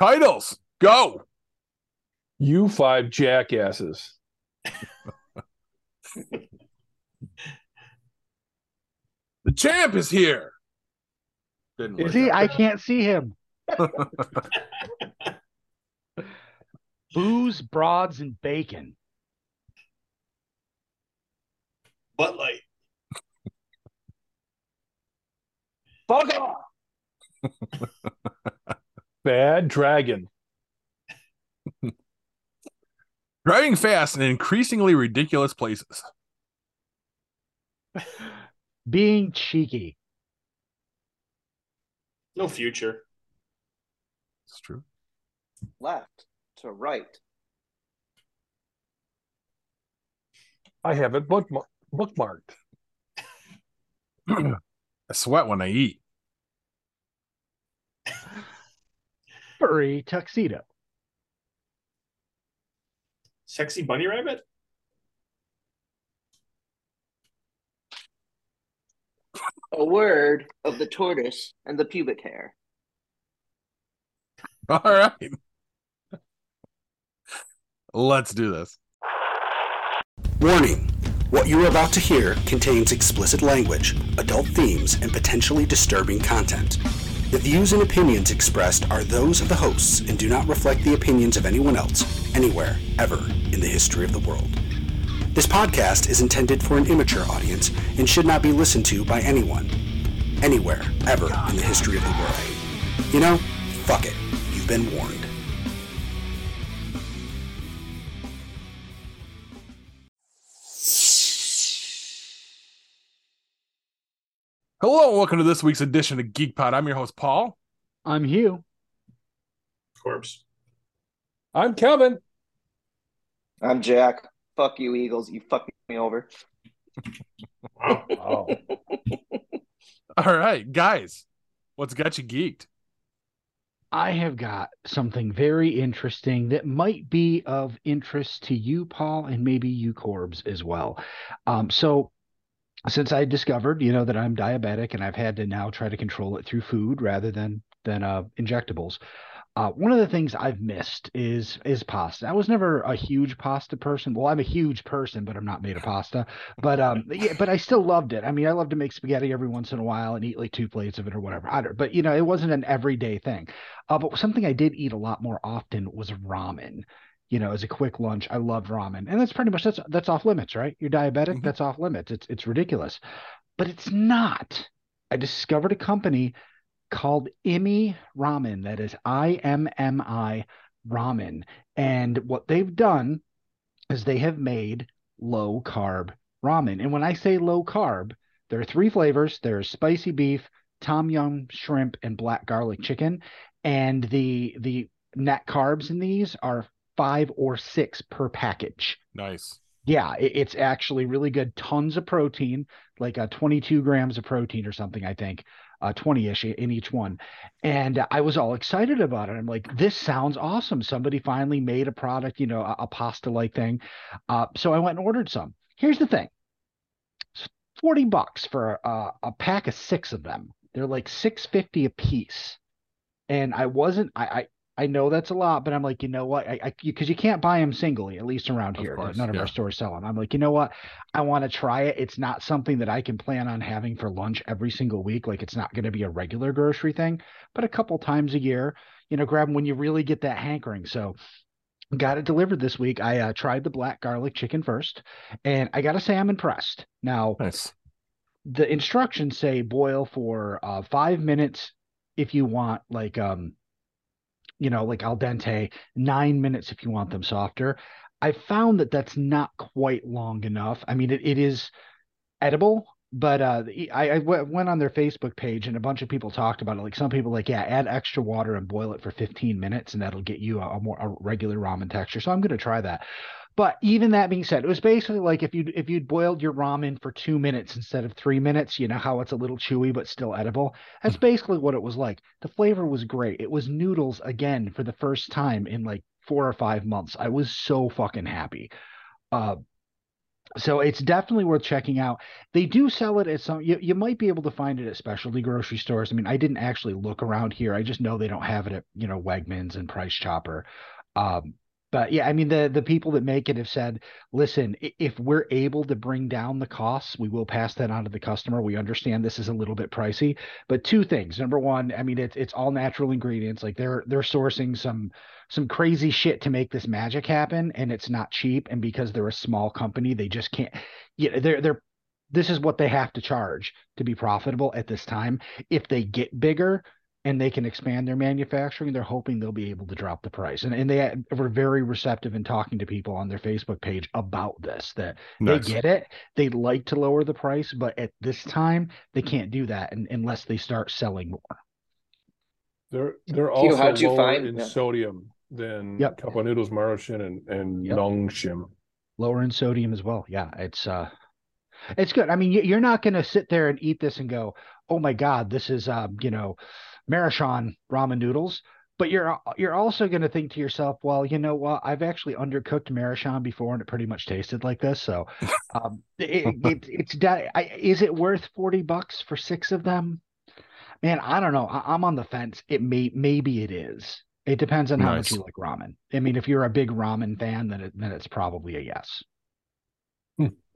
Titles, go. You five jackasses. The champ is here. Didn't Is he? out. I can't see him. Booze, broads, and bacon. Butt light. Fuck off. Bad dragon. Driving fast in increasingly ridiculous places. Being cheeky. No future. It's true. left to right. I have it bookmarked. bookmarked. I sweat when I eat. Furry tuxedo. Sexy bunny rabbit? A word of the tortoise and the pubic hair. All right. Let's do this. Warning What you are about to hear contains explicit language, adult themes, and potentially disturbing content. The views and opinions expressed are those of the hosts and do not reflect the opinions of anyone else, anywhere, ever, in the history of the world. This podcast is intended for an immature audience and should not be listened to by anyone, anywhere, ever, in the history of the world. You know, fuck it. You've been warned. Hello and welcome to this week's edition of Geek Pod. I'm your host, Paul. I'm Hugh. Corbs. I'm Kevin. I'm Jack. Fuck you, Eagles. You fucked me over. Wow. Oh, All right, guys, what's got you geeked? I have got something very interesting that might be of interest to you, Paul, and maybe you, Corbs, as well. Um, so, since I discovered, you know, that I'm diabetic and I've had to now try to control it through food rather than than uh, injectables, uh, one of the things I've missed is is pasta. I was never a huge pasta person. Well, I'm a huge person, but I'm not made of pasta. But um, yeah, but I still loved it. I mean, I love to make spaghetti every once in a while and eat like two plates of it or whatever. I don't, but you know, it wasn't an everyday thing. Uh, but something I did eat a lot more often was ramen. You know, as a quick lunch, I loved ramen, and that's pretty much that's that's off limits, right? You're diabetic, Mhm. that's off limits. It's it's ridiculous, but it's not. I discovered a company called Immi Ramen. That is I M M I Ramen, and what they've done is they have made low carb ramen. And when I say low carb, there are three flavors. There's spicy beef, tom yum shrimp, and black garlic chicken. And the the net carbs in these are five or six per package. Nice. Yeah, it, it's actually really good. Tons of protein, like uh, 22 grams of protein or something, I think, uh, 20-ish in each one. And I was all excited about it. I'm like, this sounds awesome. Somebody finally made a product, you know, a, a pasta-like thing. Uh, so I went and ordered some. Here's the thing. It's 40 bucks for a, a pack of six of them. They're like 650 a piece. And I wasn't, I, I, know that's a lot, but I'm like, you know what? I, I, because you can't buy them singly, at least around Of here. course, None of our stores sell them. I'm like, you know what? I want to try it. It's not something that I can plan on having for lunch every single week. Like it's not going to be a regular grocery thing, but a couple times a year, you know, grab them when you really get that hankering. So got it delivered this week. I uh, tried the black garlic chicken first, and I got to say I'm impressed. Now, Nice. the instructions say boil for uh, five minutes if you want like um you know like al dente nine minutes if you want them softer. I found that that's not quite long enough. I mean it, it is edible but uh I, I w- went on their facebook page and a bunch of people talked about it. Like some people like yeah add extra water and boil it for 15 minutes and that'll get you a, a more a regular ramen texture. So i'm going to try that but even that being said, it was basically like if you if you'd boiled your ramen for two minutes instead of three minutes, you know how it's a little chewy but still edible. That's basically what it was like. The flavor was great. It was noodles again for the first time in like four or five months. I was so fucking happy. Uh, So it's definitely worth checking out. They do sell it at some you, you might be able to find it at specialty grocery stores. I mean, I didn't actually look around here. I just know they don't have it at, you know, Wegmans and Price Chopper. Um, but yeah, I mean the the people that make it have said, listen, if we're able to bring down the costs, we will pass that on to the customer. We understand this is a little bit pricey, but two things. Number one, I mean it's it's all natural ingredients. Like they're they're sourcing some some crazy shit to make this magic happen, and it's not cheap. And because they're a small company, they just can't. Yeah, they're they're. This is what they have to charge to be profitable at this time. If they get bigger, and they can expand their manufacturing, they're hoping they'll be able to drop the price. And and they were very receptive in talking to people on their Facebook page about this. That Nice. they get it, they'd like to lower the price, but at this time they can't do that unless they start selling more. They're they're also how'd you lower find- in yeah. sodium than Yep. Cup of Noodles Maruchan and and Yep. Nongshim. Lower in sodium as well. Yeah, it's uh, it's good. I mean, you- you're not going to sit there and eat this and go, "Oh my God, this is um, you know, Maruchan ramen noodles." But you're you're also going to think to yourself, well, you know what? I've actually undercooked Maruchan before, and it pretty much tasted like this. So, um, it, it, it's da- I, is it worth forty bucks for six of them? Man, I don't know. I, I'm on the fence. It may maybe it is. It depends on how much you like ramen. I mean, if you're a big ramen fan, then it, then it's probably a yes.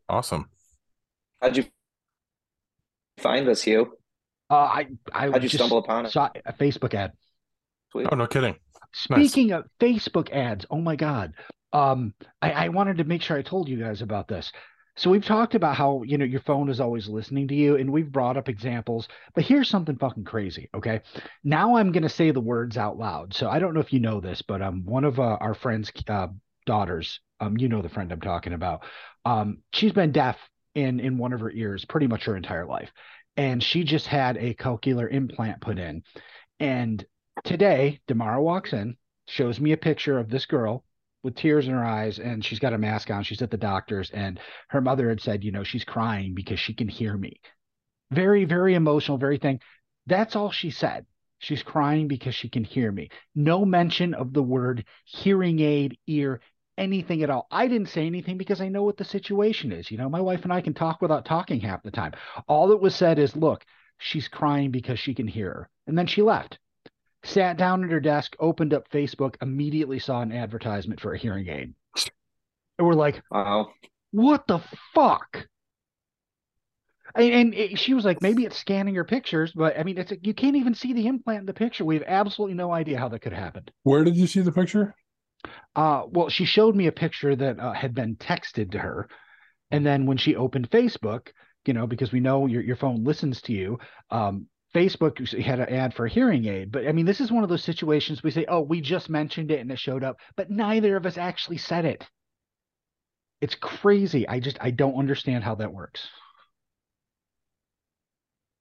Awesome. How'd you find us, Hugh? Uh, I I How'd you just stumble upon it? saw a Facebook ad. Sweet. Oh, no kidding. Nice. Speaking of Facebook ads, oh my God. Um, I, I wanted to make sure I told you guys about this. So we've talked about how, you know, your phone is always listening to you, and we've brought up examples, but here's something fucking crazy. Okay. Now I'm gonna say the words out loud. So I don't know if you know this, but um one of uh, our friends' uh, daughters, um, you know the friend I'm talking about, um, she's been deaf in in one of her ears pretty much her entire life. And she just had a cochlear implant put in. And today, Damara walks in, shows me a picture of this girl with tears in her eyes, and she's got a mask on. She's at the doctor's, and her mother had said, you know, she's crying because she can hear me. Very, very emotional, very thing. That's all she said. She's crying because she can hear me. No mention of the word hearing aid, ear, anything at all. I didn't say anything because I know what the situation is. You know, my wife and I can talk without talking half the time. All that was said is, look, she's crying because she can hear her. And then she left sat down at her desk, opened up Facebook, immediately saw an advertisement for a hearing aid. And we're like, Wow. what the fuck? And, and it- she was like, maybe it's scanning her pictures, but I mean, it's you can't even see the implant in the picture. We have absolutely no idea how that could happen. Where did you see the picture? Uh, well, she showed me a picture that uh, had been texted to her, and then when she opened Facebook, you know, because we know your your phone listens to you, um, Facebook had an ad for a hearing aid. But I mean, this is one of those situations we say, oh, we just mentioned it and it showed up, but neither of us actually said it. It's crazy. I just I don't understand how that works.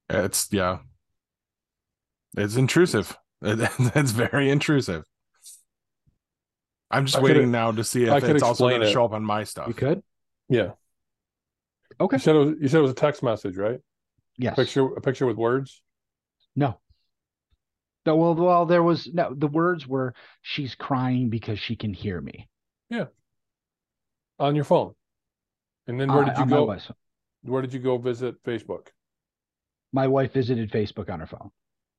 It's yeah. It's intrusive. It's very intrusive. I'm just I waiting now to see if could it's also explain going to show up on my stuff. You could? Yeah. Okay. You said it was you said it was a text message, right? Yes. Picture a picture with words. No. No, well, well, there was no. The words were, "She's crying because she can hear me." Yeah. On your phone. And then where Uh, did you on go? Where did you go visit Facebook? My wife visited Facebook on her phone.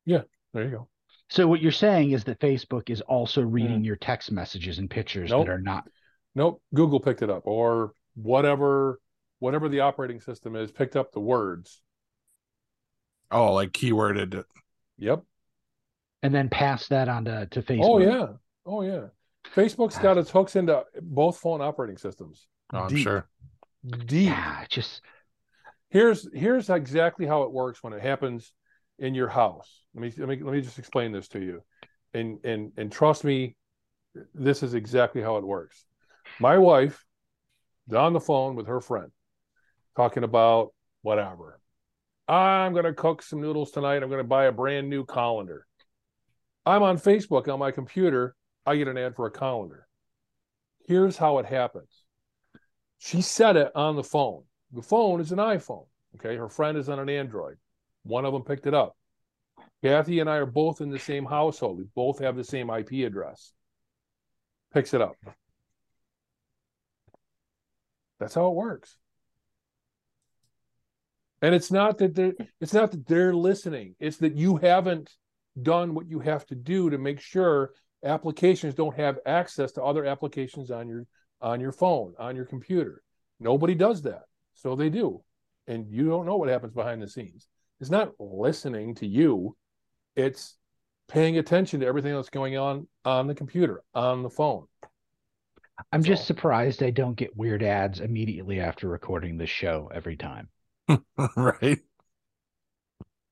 Yeah, there you go. So what you're saying is that Facebook is also reading hmm. your text messages and pictures Nope. that are not. Nope. Google picked it up or whatever whatever the operating system is picked up the words. Oh, like keyworded. it. Yep. and then pass that on to, to Facebook. Oh yeah. Oh yeah. Facebook's got its hooks into both phone operating systems. Oh, I'm Deep. sure. Deep. Yeah, just Here's here's exactly how it works when it happens in your house. Let me let me let me just explain this to you. And and and trust me, this is exactly how it works. My wife is on the phone with her friend talking about whatever. I'm going to cook some noodles tonight. I'm going to buy a brand new colander. I'm on Facebook on my computer. I get an ad for a colander. Here's how it happens. She said it on the phone. The phone is an iPhone. Okay. Her friend is on an Android. One of them picked it up. Kathy and I are both in the same household. We both have the same IP address. Picks it up. That's how it works. And it's not that they're it's not that they're listening. It's that you haven't done what you have to do to make sure applications don't have access to other applications on your on your phone, on your computer. Nobody does that. So they do. And you don't know what happens behind the scenes. It's not listening to you. It's paying attention to everything that's going on on the computer, on the phone. I'm just surprised I don't get weird ads immediately after recording this show every time. right?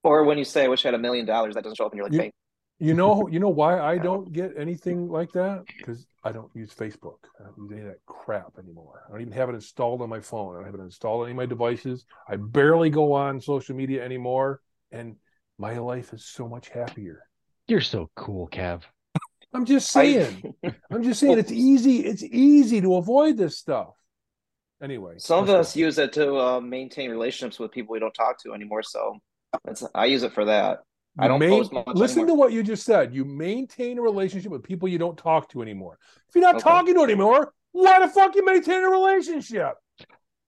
Or when you say, I wish I had a million dollars, that doesn't show up and you're like, You- hey, You know, you know why I don't get anything like that? Because I don't use Facebook. I don't use any of that crap anymore. I don't even have it installed on my phone. I don't have it installed on any of my devices. I barely go on social media anymore, and my life is so much happier. You're so cool, Kev. I'm just saying. I'm just saying. It's easy. It's easy to avoid this stuff. Anyway, Some of let's us go. use it to uh, maintain relationships with people we don't talk to anymore. So that's I use it for that. I You don't main- post much Listen anymore. to what you just said. You maintain a relationship with people you don't talk to anymore. If you're not Okay. talking to anymore, why the fuck you maintain a relationship?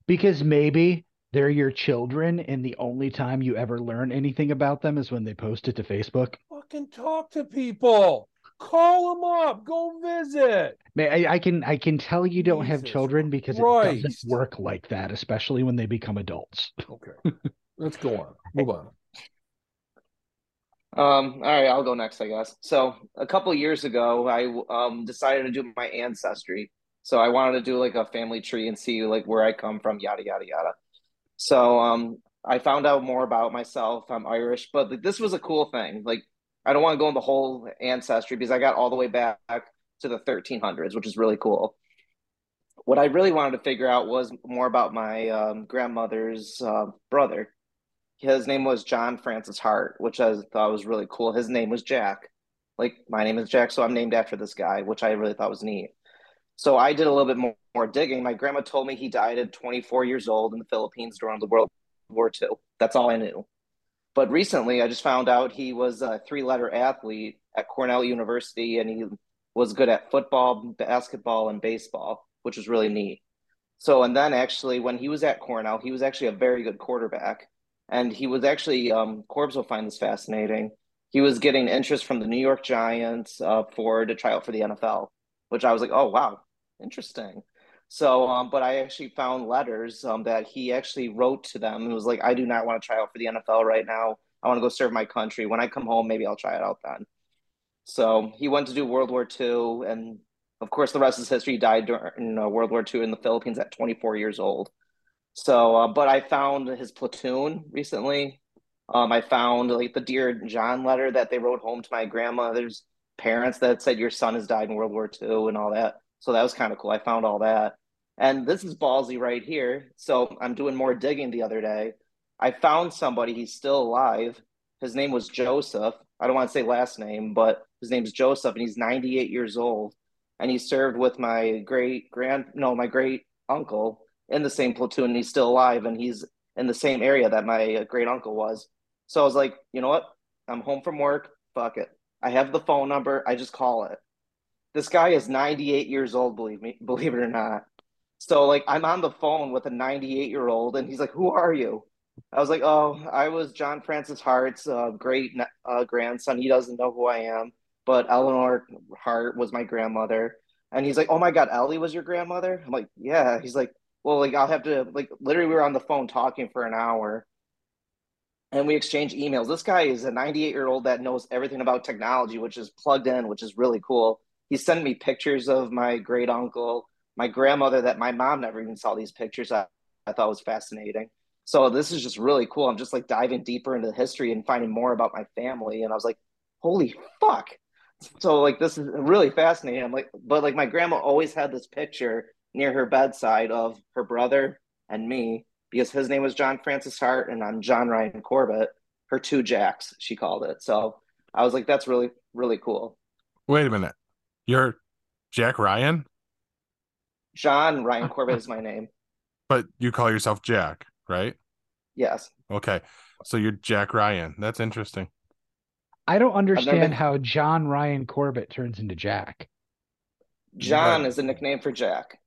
Because maybe they're your children, and the only time you ever learn anything about them is when they post it to Facebook. Fucking talk to people. Call them up. Go visit. May I, I can I can tell you don't have children because it doesn't work like that, especially when they become adults. Okay. Let's go on. Move on. Um, all right, I'll go next, I guess. So a couple years ago, I um decided to do my ancestry. So I wanted to do like a family tree and see like where I come from, yada yada yada. So um I found out more about myself. I'm Irish, but like, this was a cool thing. Like I don't want to go in the whole ancestry because I got all the way back to the 1300s, which is really cool. What I really wanted to figure out was more about my um, grandmother's uh, brother his name was John Francis Hart, which I thought was really cool. His name was Jack. Like my name is Jack, so I'm named after this guy, which I really thought was neat. So I did a little bit more, more digging. My grandma told me he died at 24 years old in the Philippines during the World War II. That's all I knew. But recently, I just found out he was a three-letter athlete at Cornell University, and he was good at football, basketball, and baseball, which was really neat. So, and then actually, when he was at Cornell, he was actually a very good quarterback and he was actually um, Corbs will find this fascinating. He was getting interest from the New York Giants uh, for to try out for the NFL, which I was like, oh wow, interesting. So, um, but I actually found letters um, that he actually wrote to them and was like, I do not want to try out for the NFL right now. I want to go serve my country. When I come home, maybe I'll try it out then. So he went to do World War II, and of course, the rest is history. He died during uh, World War II in the Philippines at 24 years old. So, uh, but I found his platoon recently. Um, I found like the Dear John letter that they wrote home to my grandmother's parents that said your son has died in World War II and all that. So that was kind of cool. I found all that. And this is ballsy right here. So I'm doing more digging the other day. I found somebody, he's still alive. His name was Joseph. I don't want to say last name, but his name's Joseph, and he's 98 years old. And he served with my great grand, no, my great uncle in the same platoon and he's still alive and he's in the same area that my great uncle was. So I was like, you know what? I'm home from work. Fuck it. I have the phone number. I just call it. This guy is 98 years old, believe me, believe it or not. So like I'm on the phone with a 98 year old and he's like, "Who are you?" I was like, "Oh, I was John Francis Hart's uh, great uh, grandson. He doesn't know who I am, but Eleanor Hart was my grandmother." And he's like, "Oh my God, Ellie was your grandmother?" I'm like, "Yeah." He's like, well, like I'll have to like literally we were on the phone talking for an hour and we exchanged emails. This guy is a 98 year old that knows everything about technology, which is plugged in, which is really cool. He sent me pictures of my great uncle, my grandmother that my mom never even saw these pictures. I, I thought was fascinating. So this is just really cool. I'm just like diving deeper into the history and finding more about my family. And I was like, holy fuck. So like this is really fascinating. I'm like, but like my grandma always had this picture near her bedside of her brother and me because his name was John Francis Hart and I'm John Ryan Corbett, her two Jacks, she called it. So I was like, that's really, really cool. Wait a minute. You're Jack Ryan, John Ryan Corbett is my name. but you call yourself Jack, right? Yes. Okay. So you're Jack Ryan. That's interesting. I don't understand been- how John Ryan Corbett turns into Jack. John Right. is a nickname for Jack.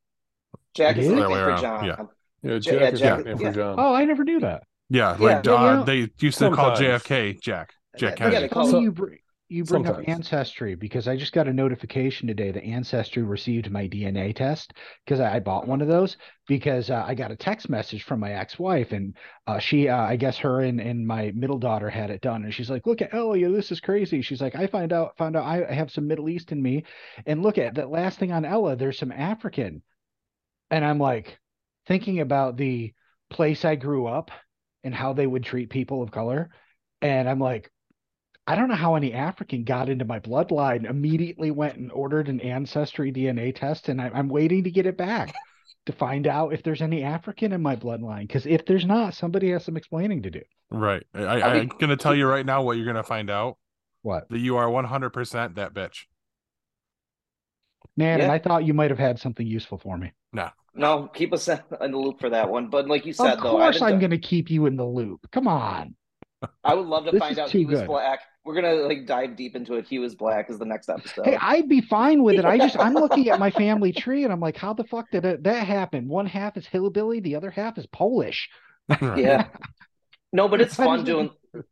Jack It is is? nickname Other way for around, John. yeah. Yeah, Ja- Jack yeah, is Jack- a nickname yeah. for John. Oh, I never knew that. Yeah, like Yeah, uh, you know- they used to call JFK Jack. Jack Yeah, Kennedy. call So- you bring you bring up ancestry because I just got a notification today that Ancestry received my DNA test because I, I bought one of those because uh, I got a text message from my ex-wife and uh, she uh, I guess her and, and my middle daughter had it done and she's like look at Elia this is crazy she's like I find out found out I, I have some Middle East in me and look at that last thing on Ella there's some African and I'm like thinking about the place I grew up and how they would treat people of color and I'm like I don't know how any African got into my bloodline, immediately went and ordered an ancestry DNA test, and I, I'm waiting to get it back to find out if there's any African in my bloodline. Because if there's not, somebody has some explaining to do. Right. I, I, Are we- I'm gonna tell you right now what you're gonna find out What? that you are 100 percent that bitch. Man, and I thought you might have had something useful for me. No, keep us in the loop for that one. But like you said, of though, I, course, haven't I'm done- going to keep you in the loop. Come on. I would love to find out too he was good. black. We're gonna like dive deep into it. He was black is the next episode. Hey, I'd be fine with it. I just I'm looking at my family tree and I'm like, how the fuck did it, that happen? One half is hillbilly, the other half is Polish. Yeah. No, but it's fun doing.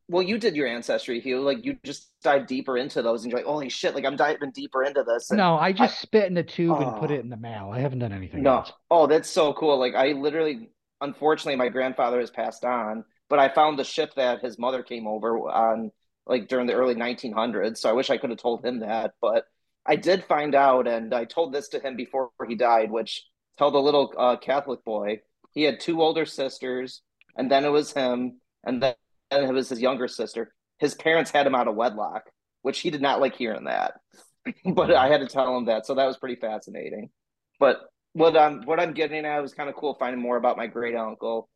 Well, you did your ancestry, Hugh. Like you just dive deeper into those, and you're like, "Holy shit!" Like I'm diving deeper into this. and- No, I just spit in a tube and put it in the mail. I haven't done anything No. else. Oh, that's so cool. Like I literally, unfortunately, my grandfather has passed on, but I found the ship that his mother came over on, like during the early 1900s. So I wish I could have told him that, but I did find out, and I told this to him before he died, which tell the little uh, Catholic boy he had two older sisters, and then it was him, and then it was his younger sister. His parents had him out of wedlock, which he did not like hearing that. but I had to tell him that, so that was pretty fascinating. But what I'm what I'm getting at was kind of cool finding more about my great uncle,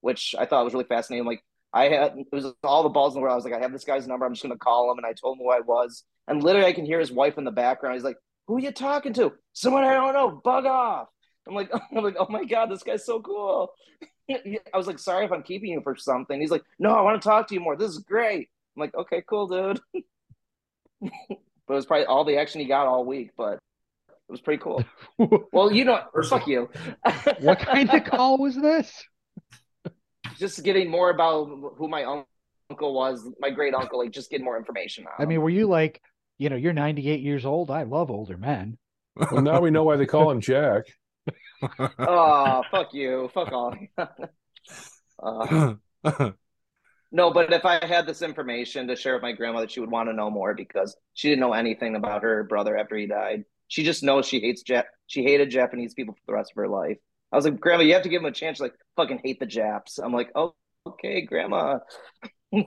which I thought was really fascinating. Like I had it was all the balls in the world. I was like, I have this guy's number. I'm just gonna call him, and I told him who I was. And literally, I can hear his wife in the background. He's like, "Who are you talking to? Someone I don't know. Bug off." I'm like, I'm like, oh my god, this guy's so cool. I was like, sorry if I'm keeping you for something. He's like, no, I want to talk to you more. This is great. I'm like, okay, cool, dude. but it was probably all the action he got all week, but it was pretty cool. Well, you know, fuck you. what kind of call was this? just getting more about who my uncle was, my great uncle, like just getting more information on. I mean, were you like, you know, you're 98 years old. I love older men. Well, now we know why they call him Jack. Oh, fuck you, fuck all. uh, no, but if I had this information to share with my grandmother, she would want to know more because she didn't know anything about her brother after he died. She just knows she hates Jap. She hated Japanese people for the rest of her life. I was like, Grandma, you have to give him a chance. She's like, fucking hate the Japs. I'm like, oh, okay, Grandma. uh,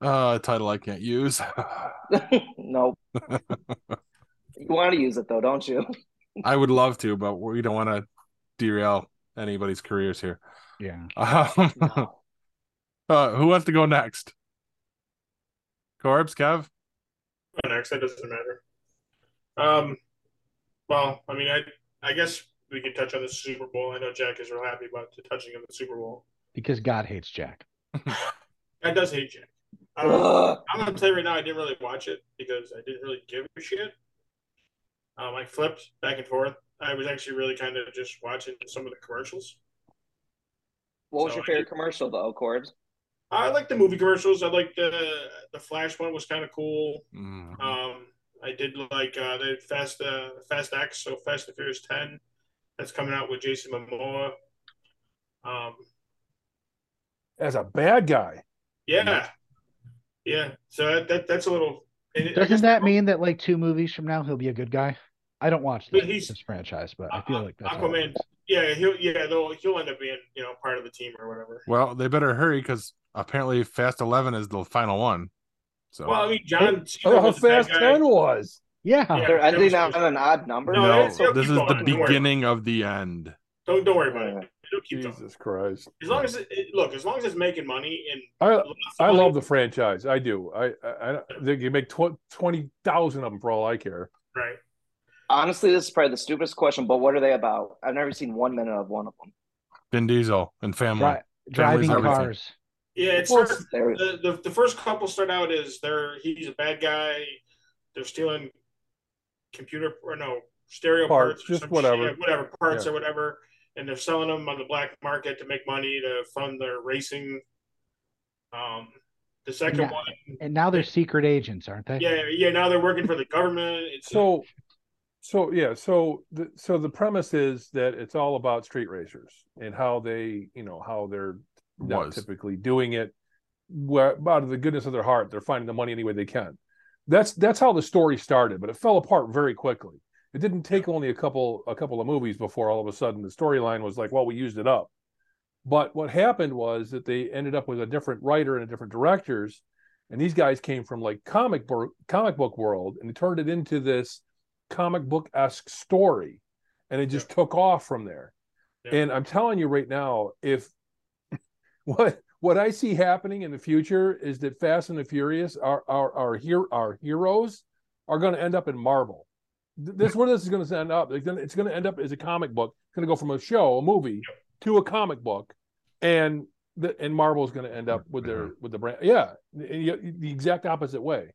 a title I can't use. no. you want to use it though, don't you? I would love to, but we don't want to derail anybody's careers here. Yeah. Um, No. uh, who wants to go next? Corbs, Kev? Go next. That doesn't matter. Um, well, I mean, I I guess we can touch on the Super Bowl. I know Jack is real happy about the touching of the Super Bowl. Because God hates Jack. I does hate Jack. Um, Ugh. I'm gonna tell you right now, I didn't really watch it because I didn't really give a shit. Um, I flipped back and forth. I was actually really kind of just watching some of the commercials. What was So your favorite did- commercial though, Corbs? I like the movie commercials. I like the the Flash one was kind of cool. Mm. Um, I did like uh, the Fast uh, Fast X, so Fast and Furious Ten, that's coming out with Jason Momoa. Um, As a bad guy. yeah, yeah. So that, that that's a little. and I guess Doesn't that mean that like two movies from now he'll be a good guy? I don't watch But this, he's- this franchise, but I feel like that's how it Aquaman? works. Yeah, he'll yeah they'll, he'll end up being you know part of the team or whatever. Well, they better hurry because apparently Fast 11 is the final one. So, Well, I mean, John. Cena Oh, how was the bad fast 10 was. Yeah. Yeah. They're ending was on an odd number. No, no, it's- it'll this is going. the Don't worry beginning of the end. Don't don't worry about it. It'll keep going. Jesus Christ. As long as it, it- look, as long as it's making money and I lots I money, love the franchise. I do. I I, I they can make tw- 20,000 of them for all I care. right. Honestly, this is probably the stupidest question, but what are they about? I've never seen one minute of one of them. Vin Diesel and family. Dri- driving everything. cars. Yeah, it's Well, starts- the, the the first couple start out is they're he's a bad guy. They're stealing computer or no stereo Parts, parts, or just whatever. shit, whatever parts Yeah. or whatever, and they're selling them on the black market to make money to fund their racing. Um, the second Yeah. one, And now they're secret agents, aren't they? yeah, yeah. Now they're working for the government. It's So, so yeah, so the so the premise is that it's all about street racers and how they, you know, how they're not Was. typically doing it where out of the goodness of their heart, they're finding the money any way they can. That's that's how the story started, but it fell apart very quickly. It didn't take only a couple a couple of movies before all of a sudden the storyline was like, well, we used it up. But what happened was that they ended up with a different writer and a different directors, and these guys came from like comic book comic book world, and they turned it into this comic book esque story, and it just took off from there. Yeah. And I'm telling you right now, if what what I see happening in the future is that Fast and the Furious, our our our, her- our heroes, are going to end up in Marvel. This is where this is going to end up. It's going to, it's going to end up as a comic book. It's going to go from a show, a movie, to a comic book, and the and Marvel's going to end up with their mm-hmm. with the brand. Yeah, you- the exact opposite way.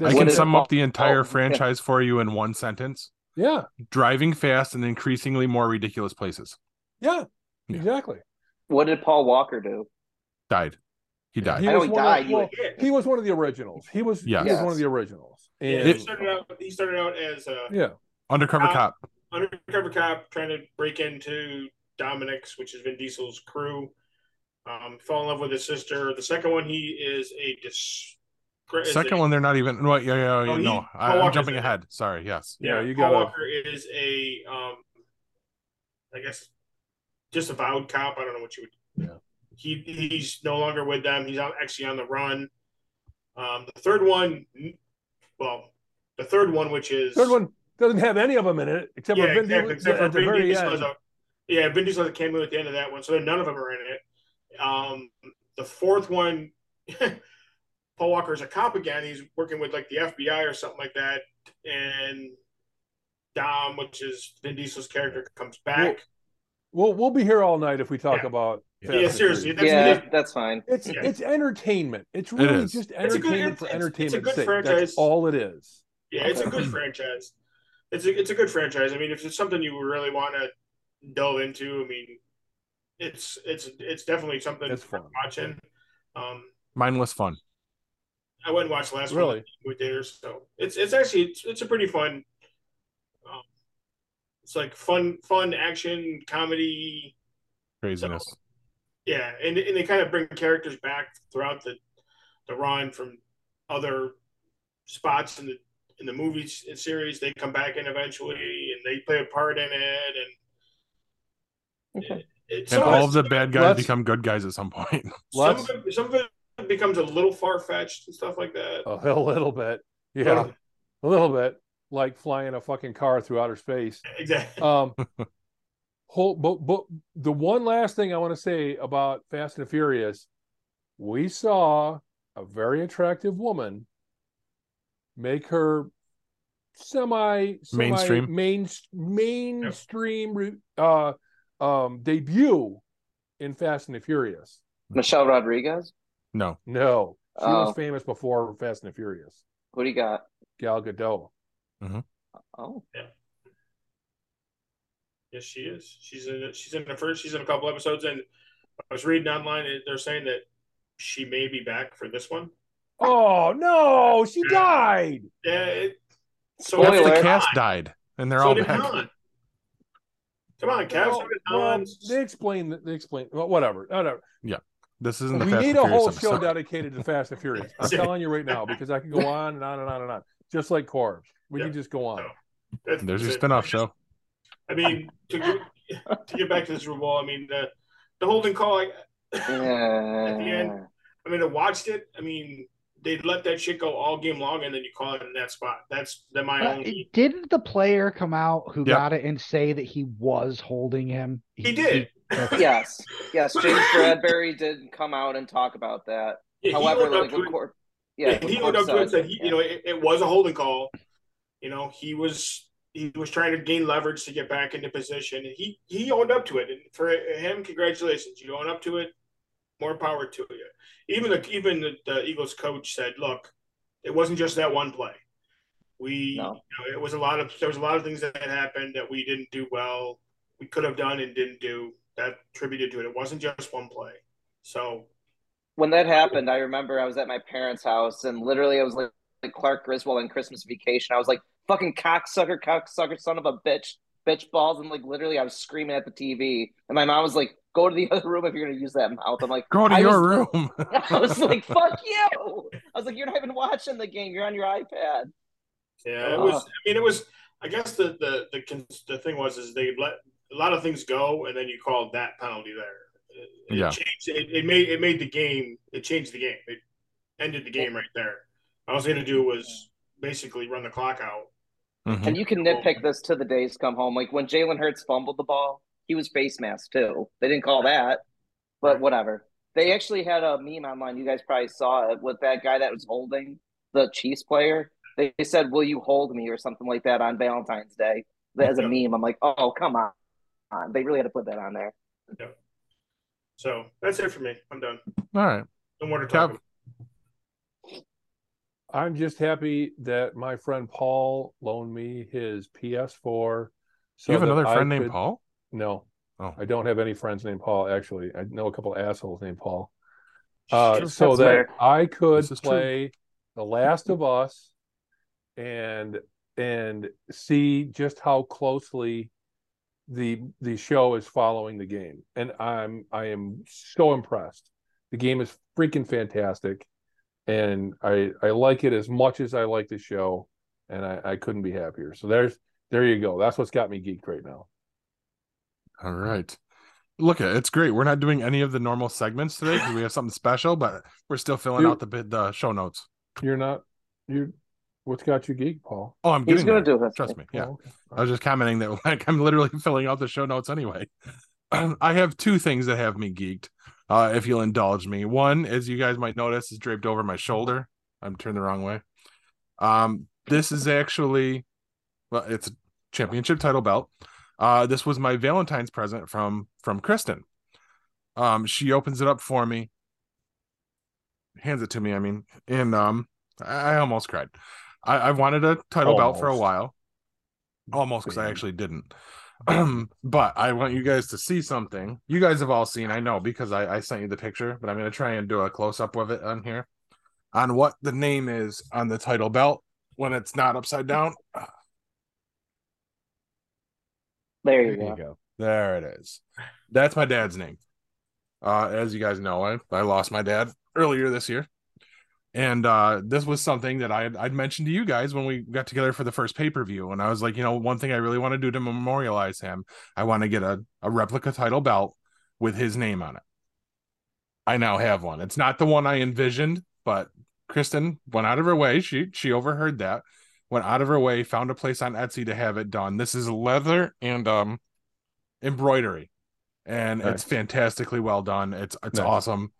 I can sum up the entire oh, yeah. franchise for you in one sentence: yeah, driving fast and increasingly more ridiculous places. yeah, Yeah. exactly. What did Paul Walker do? Died. He died. He I know was he one died, Of, he well, he was one of the originals. He was Yes. he was one of the originals. Yeah, And he started out. He started out as a yeah, Undercover Uh, cop. undercover cop trying to break into Dominic's, which is Vin Diesel's crew. Um, fell in love with his sister. The second one, he is a dis. Is Second a- one, they're not even. No, yeah, yeah, yeah Oh, no. Paul I, I'm jumping in it. ahead. Sorry. Yes. Yeah, you gotta- Walker is a, um, I guess, just a vowed cop. I don't know what you would. Yeah. He he's no longer with them. He's on, actually on the run. Um, the third one, well, the third one, which is third one doesn't have any of them in it except yeah, for Vin exactly. Diesel Except for the Vin very Diesel end. a, yeah, Vin Diesel has a cameo at the end of that one, so none of them are in it. Um, the fourth one, Paul Walker is a cop again. He's working with like the FBI or something like that, and Dom, which is Vin Diesel's character, comes back. We'll we'll be here all night if we talk Yeah. about. Yeah, yeah, seriously, that's yeah, that's fine. It's Yeah. it's entertainment. It's really is. just It's a good- entertainment it's- for it's- it's a good sake. franchise. That's all it is. Yeah, it's a good franchise. It's a it's a good franchise. I mean, if it's something you really want to delve into, I mean, it's it's it's definitely something It's fun. watching. Um, Mindless fun. I went and watched last Really? one with theaters, so it's it's actually it's, it's a pretty fun. Um, it's like fun, fun action comedy. Craziness. Yeah, and and they kind of bring characters back throughout the the run from other spots in the in the movie s- series. They come back in eventually, and they play a part in it, and Okay. it, and some all of of the bad guys let's- become good guys at some point. some of it, some of it becomes a little far fetched and stuff like that. a little bit. Yeah, a little bit like flying a fucking car through outer space. Exactly. Um, whole, but, but the one last thing I want to say about Fast and Furious, we saw a very attractive woman make her semi, semi Mainstream. main, mainstream re- uh, um, debut in Fast and the Furious. Michelle Rodriguez. No. No, she was Oh. famous before Fast and the Furious. Who do you got? Gal Gadot. Mm-hmm. Uh, oh, Yes, she is. She's in. She's in the first. She's in a couple episodes, and I was reading online. and They're saying that she may be back for this one. Oh no, she died. Yeah. It, so Spoiler. Half the cast died, and they're so all back. Han. Come on, Kev. Well, so well, they explain they explain well, whatever. whatever. This isn't We Fast need and a Furious whole show dedicated to Fast and Furious. I'm telling you right now because I can go on and on and on and on, just like Corbs. We can just go on. That's- There's your that's it. spin-off show. I mean, to get, to get back to this Super Bowl, I mean the the holding call. I, end. I mean, I watched it. I mean, they let that shit go all game long, and then you call it in that spot. That's the my Uh, only. didn't the player come out who Yep. got it and say that he was holding him? He did. Yes, yes. James Bradberry did come out and talk about that. Yeah, However, like to what it. Corp, yeah, Yeah, what he owned up to it. said, Said he, yeah. you know, it, it was a holding call. You know, he was he was trying to gain leverage to get back into position, and he he owned up to it. And for him, congratulations, you own up to it. More power to you. Even the even the, the Eagles coach said, "Look, it wasn't just that one play. We, No. you know, it was a lot of there was a lot of things that happened that we didn't do well. We could have done and didn't do that attributed to it. It wasn't just one play. So when that happened, I remember I was at my parents' house and literally I was like, like Clark Griswold on Christmas vacation. I was like, fucking cocksucker, cocksucker, son of a bitch, bitch balls. And like literally I was screaming at the TV. And my mom was like, go to the other room if you're gonna use that mouth. I'm like, Go to I your was- room. I was like, fuck you. I was like, you're not even watching the game, you're on your iPad. Yeah, it was. I mean, it was. I guess the the the the thing was is they let a lot of things go, and then you called that penalty there. It, it Yeah. changed. It, it made it made the game. It changed the game. It ended the game right there. All I was going to do was basically run the clock out. Mhm. And you can nitpick this to the days come home. Like when Jalen Hurts fumbled the ball, he was face masked too. They didn't call that, but whatever. They actually had a meme online. You guys probably saw it with that guy that was holding the Chiefs player. They they said, "Will you hold me?" or something like that on Valentine's Day as a meme. I'm like, oh come on, they really had to put that on there. So that's it for me. I'm done. All right. No more to talk Kev. I'm just happy that my friend Paul loaned me his PS4. So you have another friend named Paul? No, Oh. I don't have any friends named Paul. Actually, I know a couple assholes named Paul. Uh, so that. I could is true. play The Last of Us and and see just how closely the the show is following the game. And I'm I am so impressed. The game is freaking fantastic. And I I like it as much as I like the show. And I, I couldn't be happier. So there's there you go. That's what's got me geeked right now. All right. Look it's great. We're not doing any of the normal segments today because we have something special, but we're still filling Dude. out the bid the show notes. You're not you're what's got you geeked, Paul? Oh, I'm He's getting gonna there. do it. Trust me. Yeah. Oh, okay. I was just commenting that like I'm literally filling out the show notes anyway. I have two things that have me geeked. Uh, if you'll indulge me, one, as you guys might notice, is draped over my shoulder. I'm turned the wrong way. Um, this is actually, well, it's a championship title belt. Uh, this was my Valentine's present from from Kristen. Um, she opens it up for me, hands it to me. I mean, and um, I, I almost cried. I, I wanted a title belt for a while, almost because I actually didn't. but I want you guys to see something. You guys have all seen, I know, because I, I sent you the picture, but I'm going to try and do a close up of it on here on what the name is on the title belt when it's not upside down. There you There go. you go. There it is. That's my dad's name. Uh, as you guys know, I, I lost my dad earlier this year. And uh, this was something that I had, I'd mentioned to you guys when we got together for the first pay per view. And I was like, you know, one thing I really want to do to memorialize him, I want to get a, a replica title belt with his name on it. I now have one. It's not the one I envisioned, but Kristen went out of her way. She she overheard that, went out of her way, found a place on Etsy to have it done. This is leather and um embroidery, and it's fantastically well done. It's it's Nice. awesome.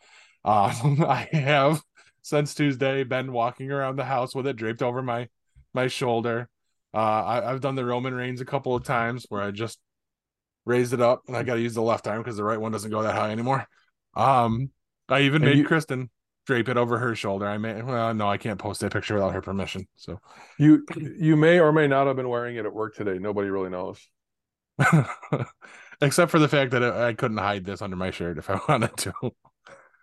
Um, I have since Tuesday been walking around the house with it draped over my my shoulder. Uh, I, I've done the Roman Reigns a couple of times where I just raised it up, and I got to use the left arm because the right one doesn't go that high anymore. Um, I even And made you- Kristen drape it over her shoulder. I may well, no, I can't post that picture without her permission. So, You you may or may not have been wearing it at work today. Nobody really knows. except for the fact that I I couldn't hide this under my shirt if I wanted to.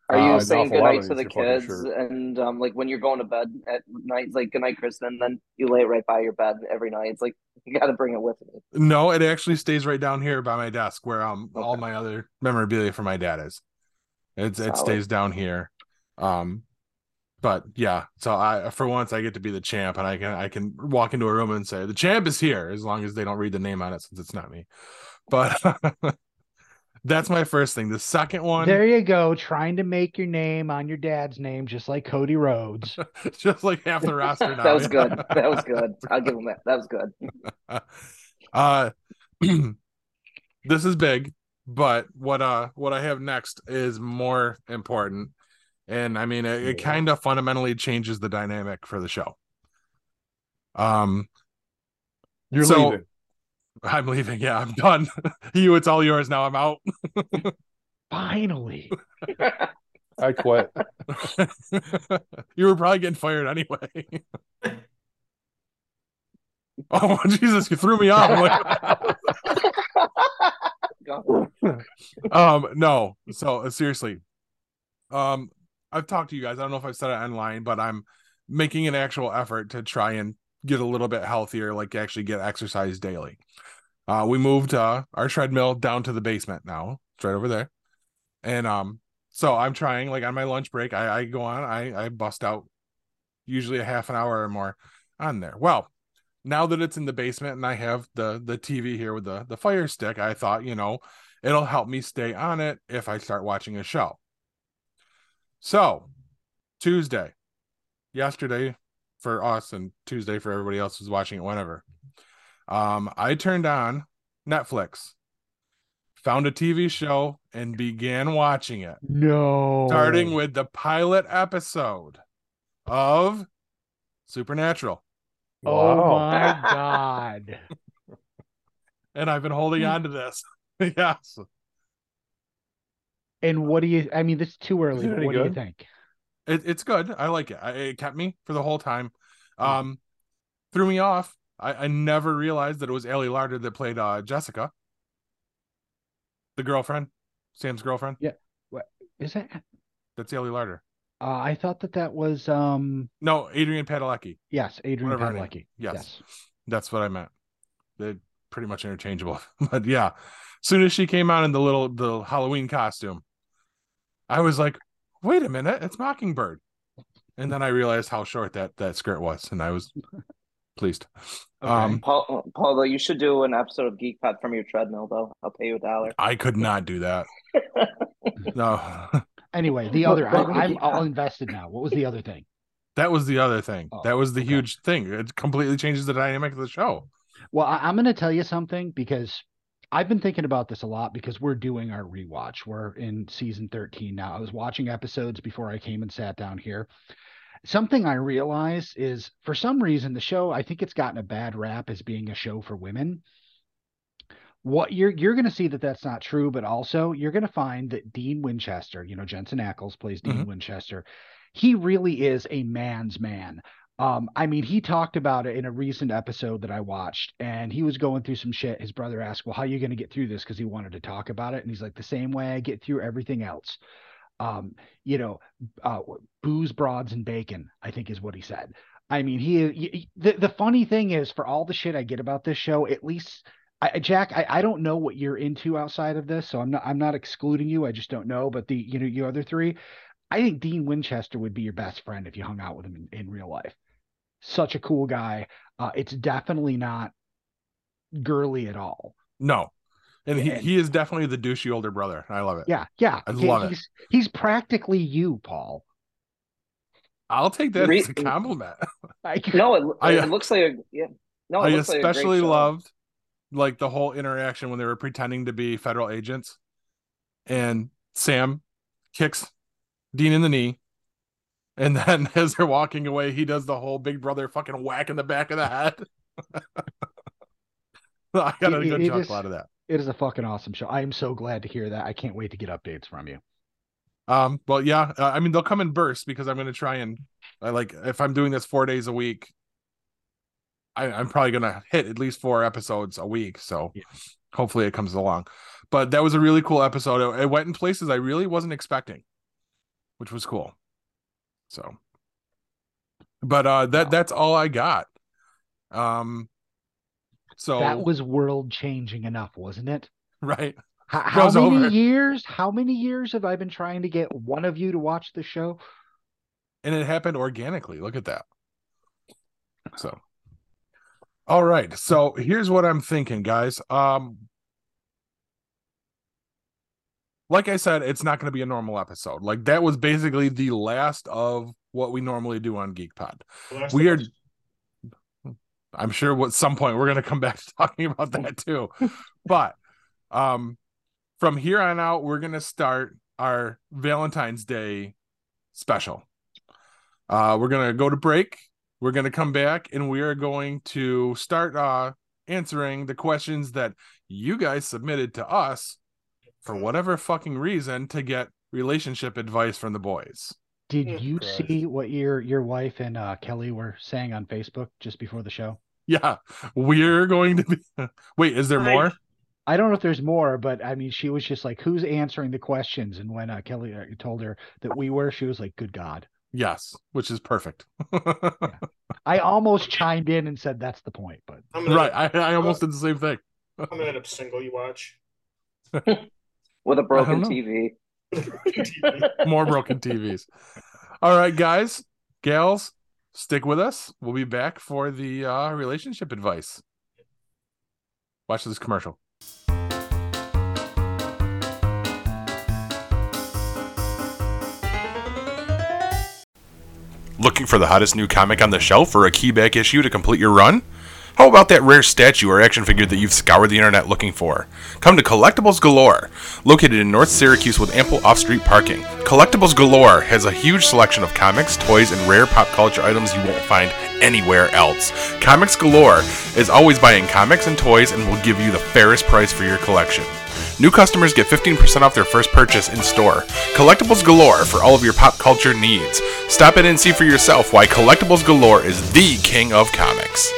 Are you Uh, saying goodnight to the kids and um like when you're going to bed at night, like goodnight, Kristen, and then you lay it right by your bed every night. It's like you gotta bring it with me. No, it actually stays right down here by my desk where um all my other memorabilia for my dad is. It's it Solid. stays down here. Um but yeah, so I for once I get to be the champ and I can I can walk into a room and say the champ is here as long as they don't read the name on it since it's not me. But that's my first thing. The second one There you go, trying to make your name on your dad's name, just like Cody Rhodes. just like half the roster now. that was yeah. good. That was good. I'll give him that. That was good. uh this is big but what uh what i have next is more important and i mean it, it kind of fundamentally changes the dynamic for the show um You're So- leaving. I'm leaving yeah i'm done you it's all yours now i'm out Finally. I quit. you were probably getting fired anyway oh jesus you threw me off like, um no so uh, seriously um I've talked to you guys. I don't know if I've said it online, but I'm making an actual effort to try and get a little bit healthier, like actually get exercise daily. Uh, we moved uh, our treadmill down to the basement now. It's right over there. And um, so I'm trying, like on my lunch break, I, I go on, I, I bust out usually a half an hour or more on there. Well, now that it's in the basement and I have the the TV here with the the fire stick, I thought, you know, it'll help me stay on it if I start watching a show. So, Tuesday, yesterday for us and Tuesday for everybody else who's watching it whenever. Um, I turned on Netflix, found a TV show, and began watching it. No. Starting with the pilot episode of Supernatural. Oh Wow. my god. And I've been holding on to this. yes. And what do you? I mean, this is too early. it but any what do you think? It, it's good. I like it. I, it kept me for the whole time. Um, threw me off. I, I never realized that it was Ali Larter that played uh, Jessica, the girlfriend, Sam's girlfriend. Yeah. what is that? That's Ali Larter. Uh, I thought that that was um. No, Adrian Padalecki. Yes, Adrian. Padalecki. Yes. Yes. That's what I meant. They're pretty much interchangeable. but yeah, As soon as she came out in the little the Halloween costume, I was like, wait a minute, it's Mockingbird. And then I realized how short that that skirt was, and I was pleased. Okay. Um, Paul, Paul, though, you should do an episode of Geek Pod from your treadmill, though. I'll pay you a dollar. I could not do that. No, Anyway, the other. I, I'm all invested now. What was the other thing? that was the other thing. Oh, that was the okay. huge thing. It completely changes the dynamic of the show. Well, I, I'm going to tell you something because I've been thinking about this a lot because we're doing our rewatch. We're in season 13 now. I was watching episodes before I came and sat down here. Something I realize is for some reason the show, I think it's gotten a bad rap as being a show for women. What you're you're going to see that that's not true, but also you're going to find that Dean Winchester, you know, Jensen Ackles plays Dean Mhm. Winchester. He really is a man's man. Um, I mean, he talked about it in a recent episode that I watched, and he was going through some shit. His brother asked, "Well, how are you going to get through this?" Because he wanted to talk about it, and he's like, "The same way I get through everything else." Um, you know, uh, booze, broads, and bacon. I think is what he said. I mean, he, he the the funny thing is, for all the shit I get about this show, at least. I, Jack, I, I don't know what you're into outside of this, so I'm not I'm not excluding you. I just don't know. But the you know you other three, I think Dean Winchester would be your best friend if you hung out with him in, in real life. Such a cool guy. Uh, it's definitely not girly at all. No, and he, he is definitely the douchey older brother. I love it. Yeah, yeah. I He- love it. he's, He's practically you, Paul. I'll take that Re- as a compliment. Like, No, it, I- it looks like a yeah. No, it I looks like a especially loved like the whole interaction when they were pretending to be federal agents, and Sam kicks Dean in the knee, and then as they're walking away, he does the whole Big Brother fucking whack in the back of the head. I got a It- good it chuckle is- out of that. It is a fucking awesome show. I am so glad to hear that. I can't wait to get updates from you. Um, but yeah, uh, I mean they'll come in bursts because I'm going to try and I like if I'm doing this four days a week, I, I'm probably going to hit at least four episodes a week. So Yeah. hopefully it comes along. But that was a really cool episode. It, it went in places I really wasn't expecting, which was cool. So, but uh, that that's all I got. Um, so That was world changing enough, wasn't it? right. How, how many over. years? How many years have I been trying to get one of you to watch the show? and it happened organically. Look at that. So, all right. So here's what I'm thinking, guys. Um, like I said, it's not going to be a normal episode. Like that was basically the last of what we normally do on Geek Pod. Last We are- Us. I'm sure at some point we're going to come back to talking about that too. but um, from here on out, we're going to start our Valentine's Day special. Uh, we're going to go to break. We're going to come back and we are going to start uh, answering the questions that you guys submitted to us for whatever fucking reason to get relationship advice from the boys. Did you see what your your wife and uh, Kelly were saying on Facebook just before the show? Yeah, we're going to be. Wait, is there I- more? I don't know if there's more, but I mean, she was just like, "Who's answering the questions?" And when uh, Kelly uh, told her that we were, she was like, "Good God!" Yes, which is perfect. I almost chimed in and said that's the point, but I'm right. I, I almost did the same thing. I'm gonna end up single. You watch. with a broken. TV. More broken TVs. All right, guys, gals, stick with us. We'll be back for the uh, relationship advice. Watch this commercial. Looking for the hottest new comic on the shelf or a key back issue to complete your run? How about that rare statue or action figure that you've scoured the internet looking for? Come to Collectibles Galore, located in North Syracuse with ample off street parking. Collectibles Galore has a huge selection of comics, toys, and rare pop culture items you won't find anywhere else. Comics Galore is always buying comics and toys and will give you the fairest price for your collection. New customers get 15% off their first purchase in store. Collectibles Galore for all of your pop culture needs. Stop in and see for yourself why Collectibles Galore is the king of comics.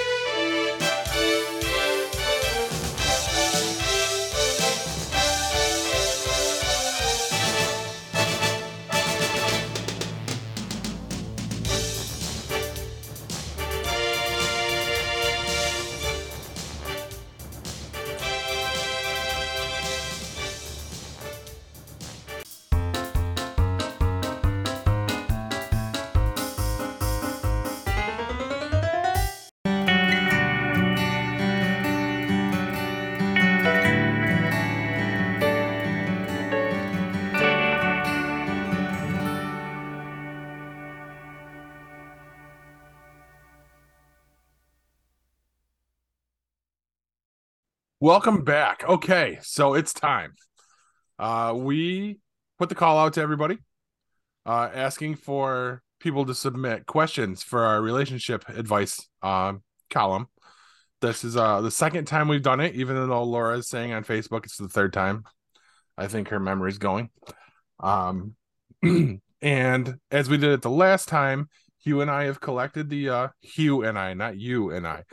Welcome back. Okay, so it's time. Uh, we put the call out to everybody, uh, asking for people to submit questions for our relationship advice um, column. This is uh the second time we've done it, even though Laura is saying on Facebook it's the third time. I think her memory's going. Um, and as we did it the last time, Hugh and I have collected the uh Hugh and I, not you and I,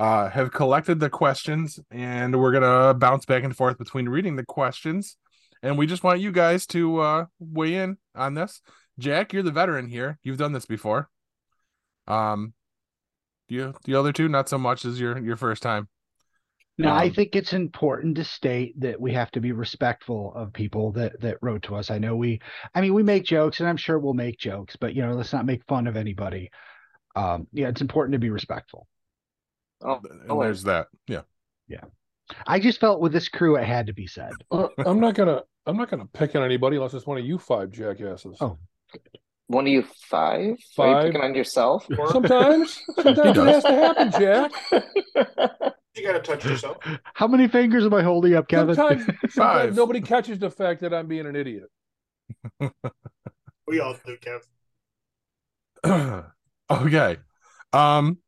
uh, have collected the questions, and we're gonna bounce back and forth between reading the questions. And we just want you guys to uh, weigh in on this. Jack, you're the veteran here. You've done this before. Um, you the other two not so much as your your first time. No, I Um, think it's important to state that we have to be respectful of people that that wrote to us. I know we, I mean, we make jokes, and I'm sure we'll make jokes, but you know, let's not make fun of anybody. Um, yeah, it's important to be respectful. Oh, And there's that. Yeah. Yeah. I just felt with this crew, it had to be said. Uh, I'm not gonna I'm not gonna pick on anybody unless it's one of you five jackasses. Oh. one of you five? Are you Five. picking on yourself? Sometimes, sometimes it has to happen, Jack. You gotta touch yourself. How many fingers am I holding up, Kevin? Sometimes, Five. sometimes nobody catches the fact that I'm being an idiot. We all do, Kevin. okay. Um,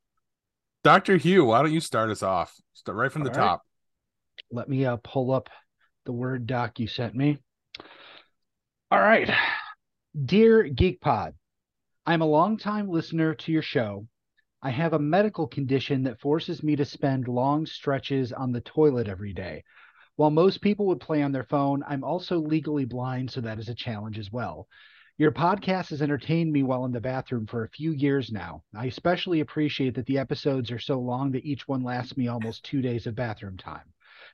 Doctor Hugh, why don't you start us off? Start right from the All right. top. Let me uh, pull up the Word doc you sent me. All right. Dear GeekPod, I'm a longtime listener to your show. I have a medical condition that forces me to spend long stretches on the toilet every day. While most people would play on their phone, I'm also legally blind, so that is a challenge as well. Your podcast has entertained me while in the bathroom for a few years now. I especially appreciate that the episodes are so long that each one lasts me almost two days of bathroom time.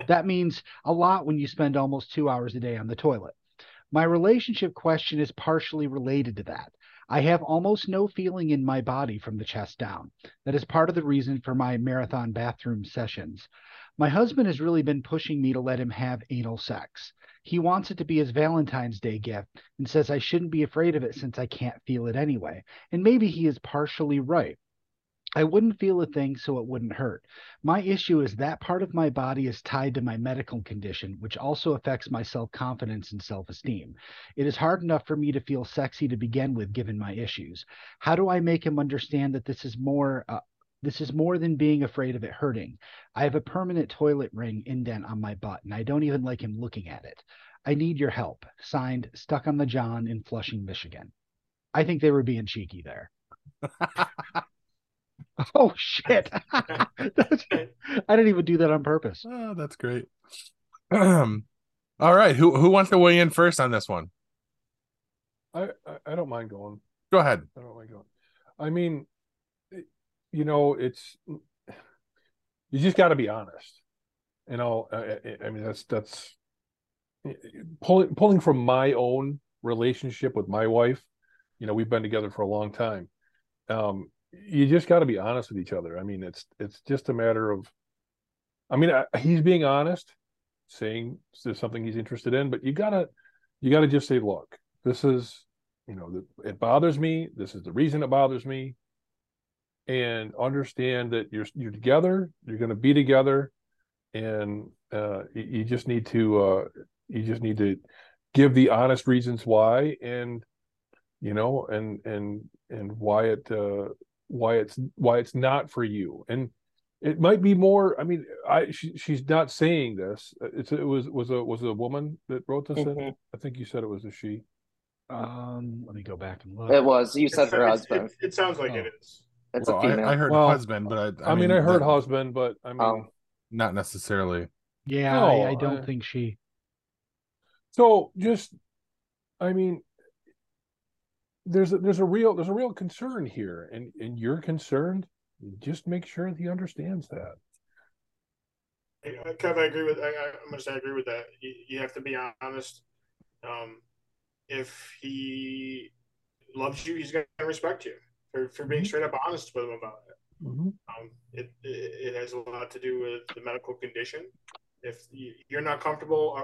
That means a lot when you spend almost two hours a day on the toilet. My relationship question is partially related to that. I have almost no feeling in my body from the chest down. That is part of the reason for my marathon bathroom sessions. My husband has really been pushing me to let him have anal sex. He wants it to be his Valentine's Day gift and says I shouldn't be afraid of it since I can't feel it anyway. And maybe he is partially right. I wouldn't feel a thing so it wouldn't hurt. My issue is that part of my body is tied to my medical condition, which also affects my self confidence and self esteem. It is hard enough for me to feel sexy to begin with, given my issues. How do I make him understand that this is more? Uh, this is more than being afraid of it hurting. I have a permanent toilet ring indent on my butt, and I don't even like him looking at it. I need your help. Signed, Stuck on the John in Flushing, Michigan. I think they were being cheeky there. oh shit! That's- I didn't even do that on purpose. Oh, that's great. all right. Who who wants to weigh in first on this one? I, I, I don't mind going. Go ahead. I don't mind going. I mean, you know, it's you just got to be honest. You know, I, I mean that's that's pulling pulling from my own relationship with my wife. You know, we've been together for a long time. Um, you just got to be honest with each other. I mean, it's it's just a matter of. I mean, he's being honest, saying there's something he's interested in, but you gotta you gotta just say, look, this is you know it bothers me. This is the reason it bothers me and understand that you're you're together you're going to be together and uh, you, you, just need to uh, you just need to give the honest reasons why and you know and and and why it uh, why it's why it's not for you. And it might be more i mean i she, she's not saying this. It's it was was a was a woman that wrote this mm-hmm. in i think you said it was a she. Um let me go back and look. It was. You said her husband it, it, sounds like oh. it is it's well, a female. I, I heard well, husband, but I, I, I mean, mean, I heard that, husband, but I mean, oh. not necessarily. Yeah, no, I, I, don't think she. So just, I mean, there's a, there's a real there's a real concern here, and and you're concerned. Just make sure that he understands that. Kev, I agree with. I, I'm gonna say I agree with that. You, you have to be honest. Um, if he loves you, he's gonna respect you for, for being mm-hmm. straight up honest with him about it. Mm-hmm. Um, it, it, it has a lot to do with the medical condition. If you're not comfortable uh,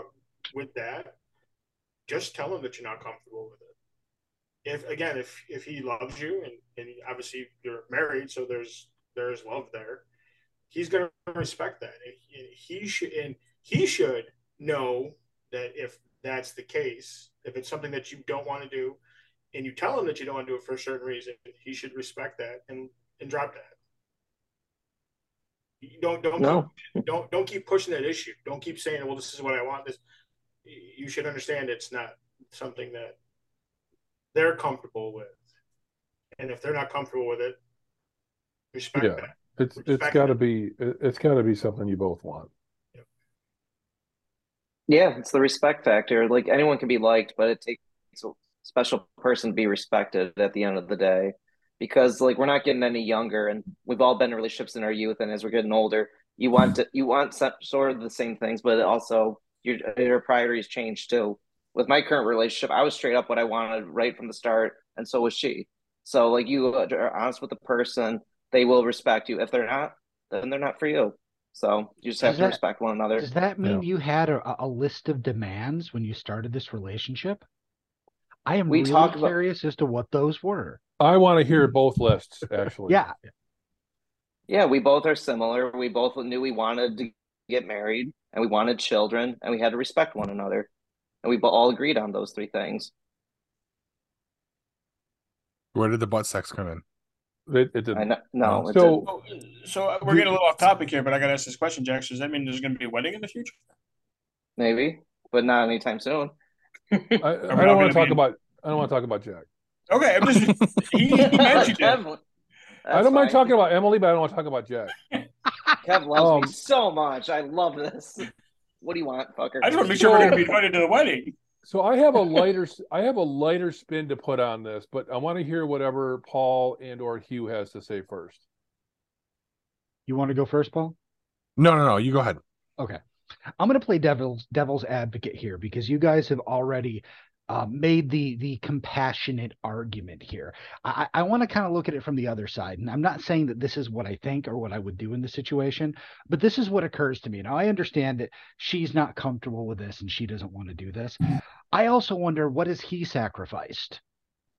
with that, just tell him that you're not comfortable with it. If again, if if he loves you and, and obviously you're married, so there's there's love there, he's gonna respect that. And he should and he should know that if that's the case, if it's something that you don't want to do, and you tell him that you don't want to do it for a certain reason, he should respect that and and drop that. You don't don't no. keep, don't don't keep pushing that issue. Don't keep saying, "Well, this is what I want." This you should understand it's not something that they're comfortable with, and if they're not comfortable with it, respect yeah. that. It's respect it's got to be it's got to be something you both want. Yeah, it's the respect factor. Like anyone can be liked, but it takes special person to be respected at the end of the day. Because like we're not getting any younger and we've all been in relationships in our youth and as we're getting older you want to you want some, sort of the same things but also your your priorities change too. With my current relationship i was straight up what i wanted right from the start and so was she. So like you uh, are honest with the person they will respect you. If they're not then they're not for you. So you just does have that, to respect one another. does that mean yeah. you had a, a list of demands when you started this relationship I am we really talk curious as to what those were. I want to hear both lists, actually. yeah. Yeah, we both are similar. We both knew we wanted to get married and we wanted children and we had to respect one another. And we all agreed on those three things. Where did the butt sex come in? It, it didn't. Know, no. So, oh, so uh, we're getting a little off topic here, but I got to ask this question, Jack. Does that mean there's going to be a wedding in the future? Maybe, but not anytime soon. I, I don't want to talk about. I don't want to talk about Jack. Okay, I'm just he, he mentioned it. I don't mind talking about Emily, but I don't want to talk about Jack. Kev loves um, me so much. I love this. What do you want, fucker? I just want to make sure we're going to be invited to the wedding. So I have a lighter, I have a lighter spin to put on this, but I want to hear whatever Paul and or Hugh has to say first. You want to go first, Paul? No, no, no. You go ahead. Okay. I'm going to play devil's devil's advocate here because you guys have already uh, made the the compassionate argument here. I, I want to kind of look at it from the other side, and I'm not saying that this is what I think or what I would do in the situation, but this is what occurs to me. Now I understand that she's not comfortable with this and she doesn't want to do this. I also wonder what has he sacrificed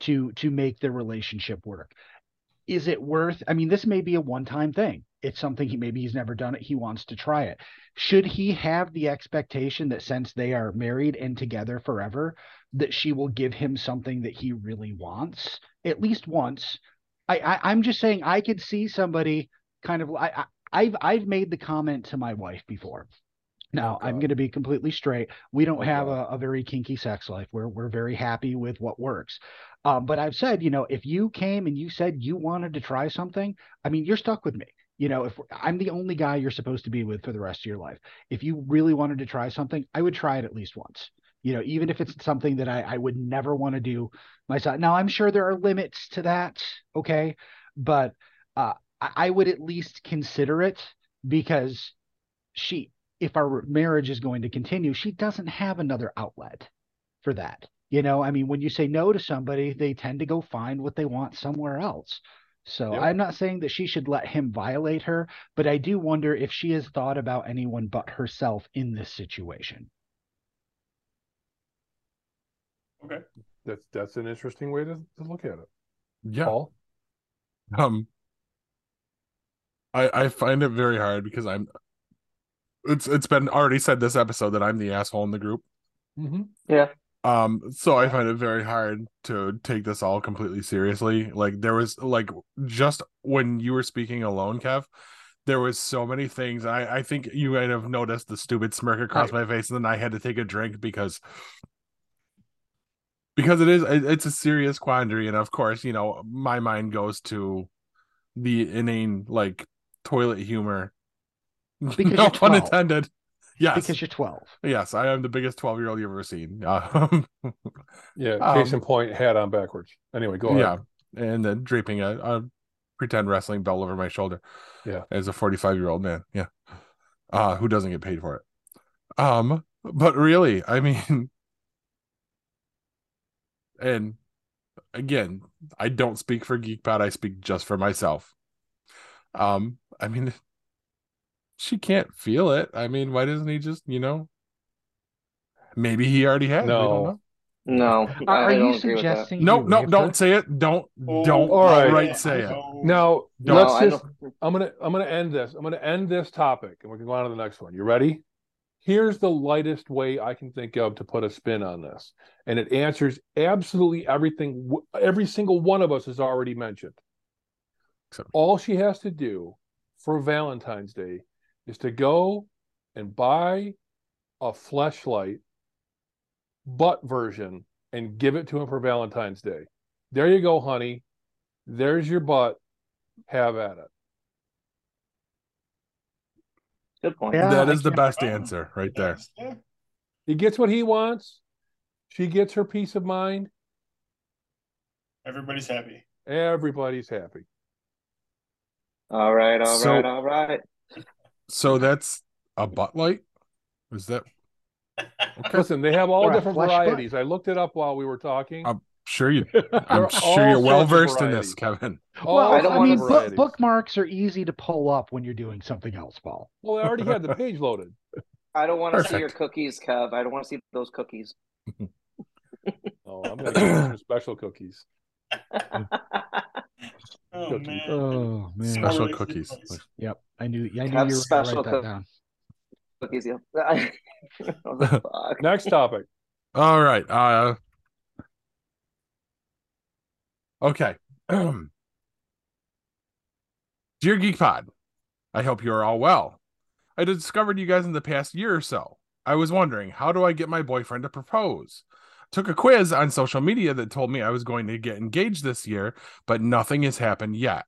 to to make their relationship work. Is it worth? I mean, this may be a one time thing. It's something he maybe he's never done it. He wants to try it. Should he have the expectation that since they are married and together forever that she will give him something that he really wants at least once? I, I am just saying i could see somebody kind of I, I i've i've made the comment to my wife before now, oh, I'm going to be completely straight. We don't oh, have a, a, very kinky sex life. We're we're very happy with what works. Um, but I've said, you know, if you came and you said you wanted to try something, I mean, you're stuck with me You know, if I'm the only guy you're supposed to be with for the rest of your life, if you really wanted to try something, I would try it at least once. You know, even if it's something that I, I would never want to do myself. Now, I'm sure there are limits to that. Okay. But uh, I would at least consider it because she, if our marriage is going to continue, she doesn't have another outlet for that. You know, I mean, when you say no to somebody, they tend to go find what they want somewhere else. So Yep. I'm not saying that she should let him violate her, but I do wonder if she has thought about anyone but herself in this situation. Okay. That's that's an interesting way to, to look at it. Yeah. Paul? Um, I I find it very hard because I'm. It's it's been already said this episode that I'm the asshole in the group. Mm-hmm. Um, so I find it very hard to take this all completely seriously. Like there was like just when you were speaking alone, Kev, there was so many things. I I think you might have noticed the stupid smirk across my face, and then I had to take a drink because because it is it's a serious quandary, and of course, you know, my mind goes to the inane like toilet humor. Because no you're pun 12. intended. Yes, Because you're 12. yes, I am the biggest twelve year old you've ever seen. Um, Yeah. Case Um, in point, hat on backwards. Anyway, go ahead. yeah, and then draping a, a pretend wrestling belt over my shoulder. Yeah. as a 45 year old man. Yeah, uh, who doesn't get paid for it? Um, but really, I mean, and again, I don't speak for GeekPod. I speak just for myself. Um, I mean, she can't feel it. I mean, why doesn't he just, you know? Maybe he already has. No. No, Are, are you don't agree with that. suggesting? No, he no, don't her? say it. Don't, Oh, don't all right. outright say it. Now No, let's I just I'm gonna I'm gonna end this. I'm gonna end this topic and we can go on to the next one. You ready? Here's the lightest way I can think of to put a spin on this. And it answers absolutely everything every single one of us has already mentioned. All she has to do for Valentine's Day is to go and buy a fleshlight butt version and give it to him for Valentine's Day. There you go, honey. There's your butt. Have at it. Good point. Yeah, that I is the can't- best answer right there. He gets what he wants. She gets her peace of mind. Everybody's happy. Everybody's happy. All right, all So- right, all right. So that's a butt light. Is that okay? Listen, they have all Or different flesh butt? varieties. I looked it up while we were talking. Um, Sure, you. I'm sure you're well versed in this. Kevin. All Well, I don't I, mean, the book, bookmarks are easy to pull up when you're doing something else, Paul. Well, I already had the page loaded. I don't want to see your cookies, Kev. I don't want to see those cookies. Oh, I'm gonna get special cookies. Oh Cookies. man. Oh man. Special Sorry, cookies. Yep. I knew. I knew Have you were special going to write cook- that down. cookies, yeah. What the fuck? Next topic. All right. Uh Okay. Dear Geek Pod, I hope you are all well. I discovered you guys in the past year or so. I was wondering, how do I get my boyfriend to propose? Took a quiz on social media that told me I was going to get engaged this year, but nothing has happened yet.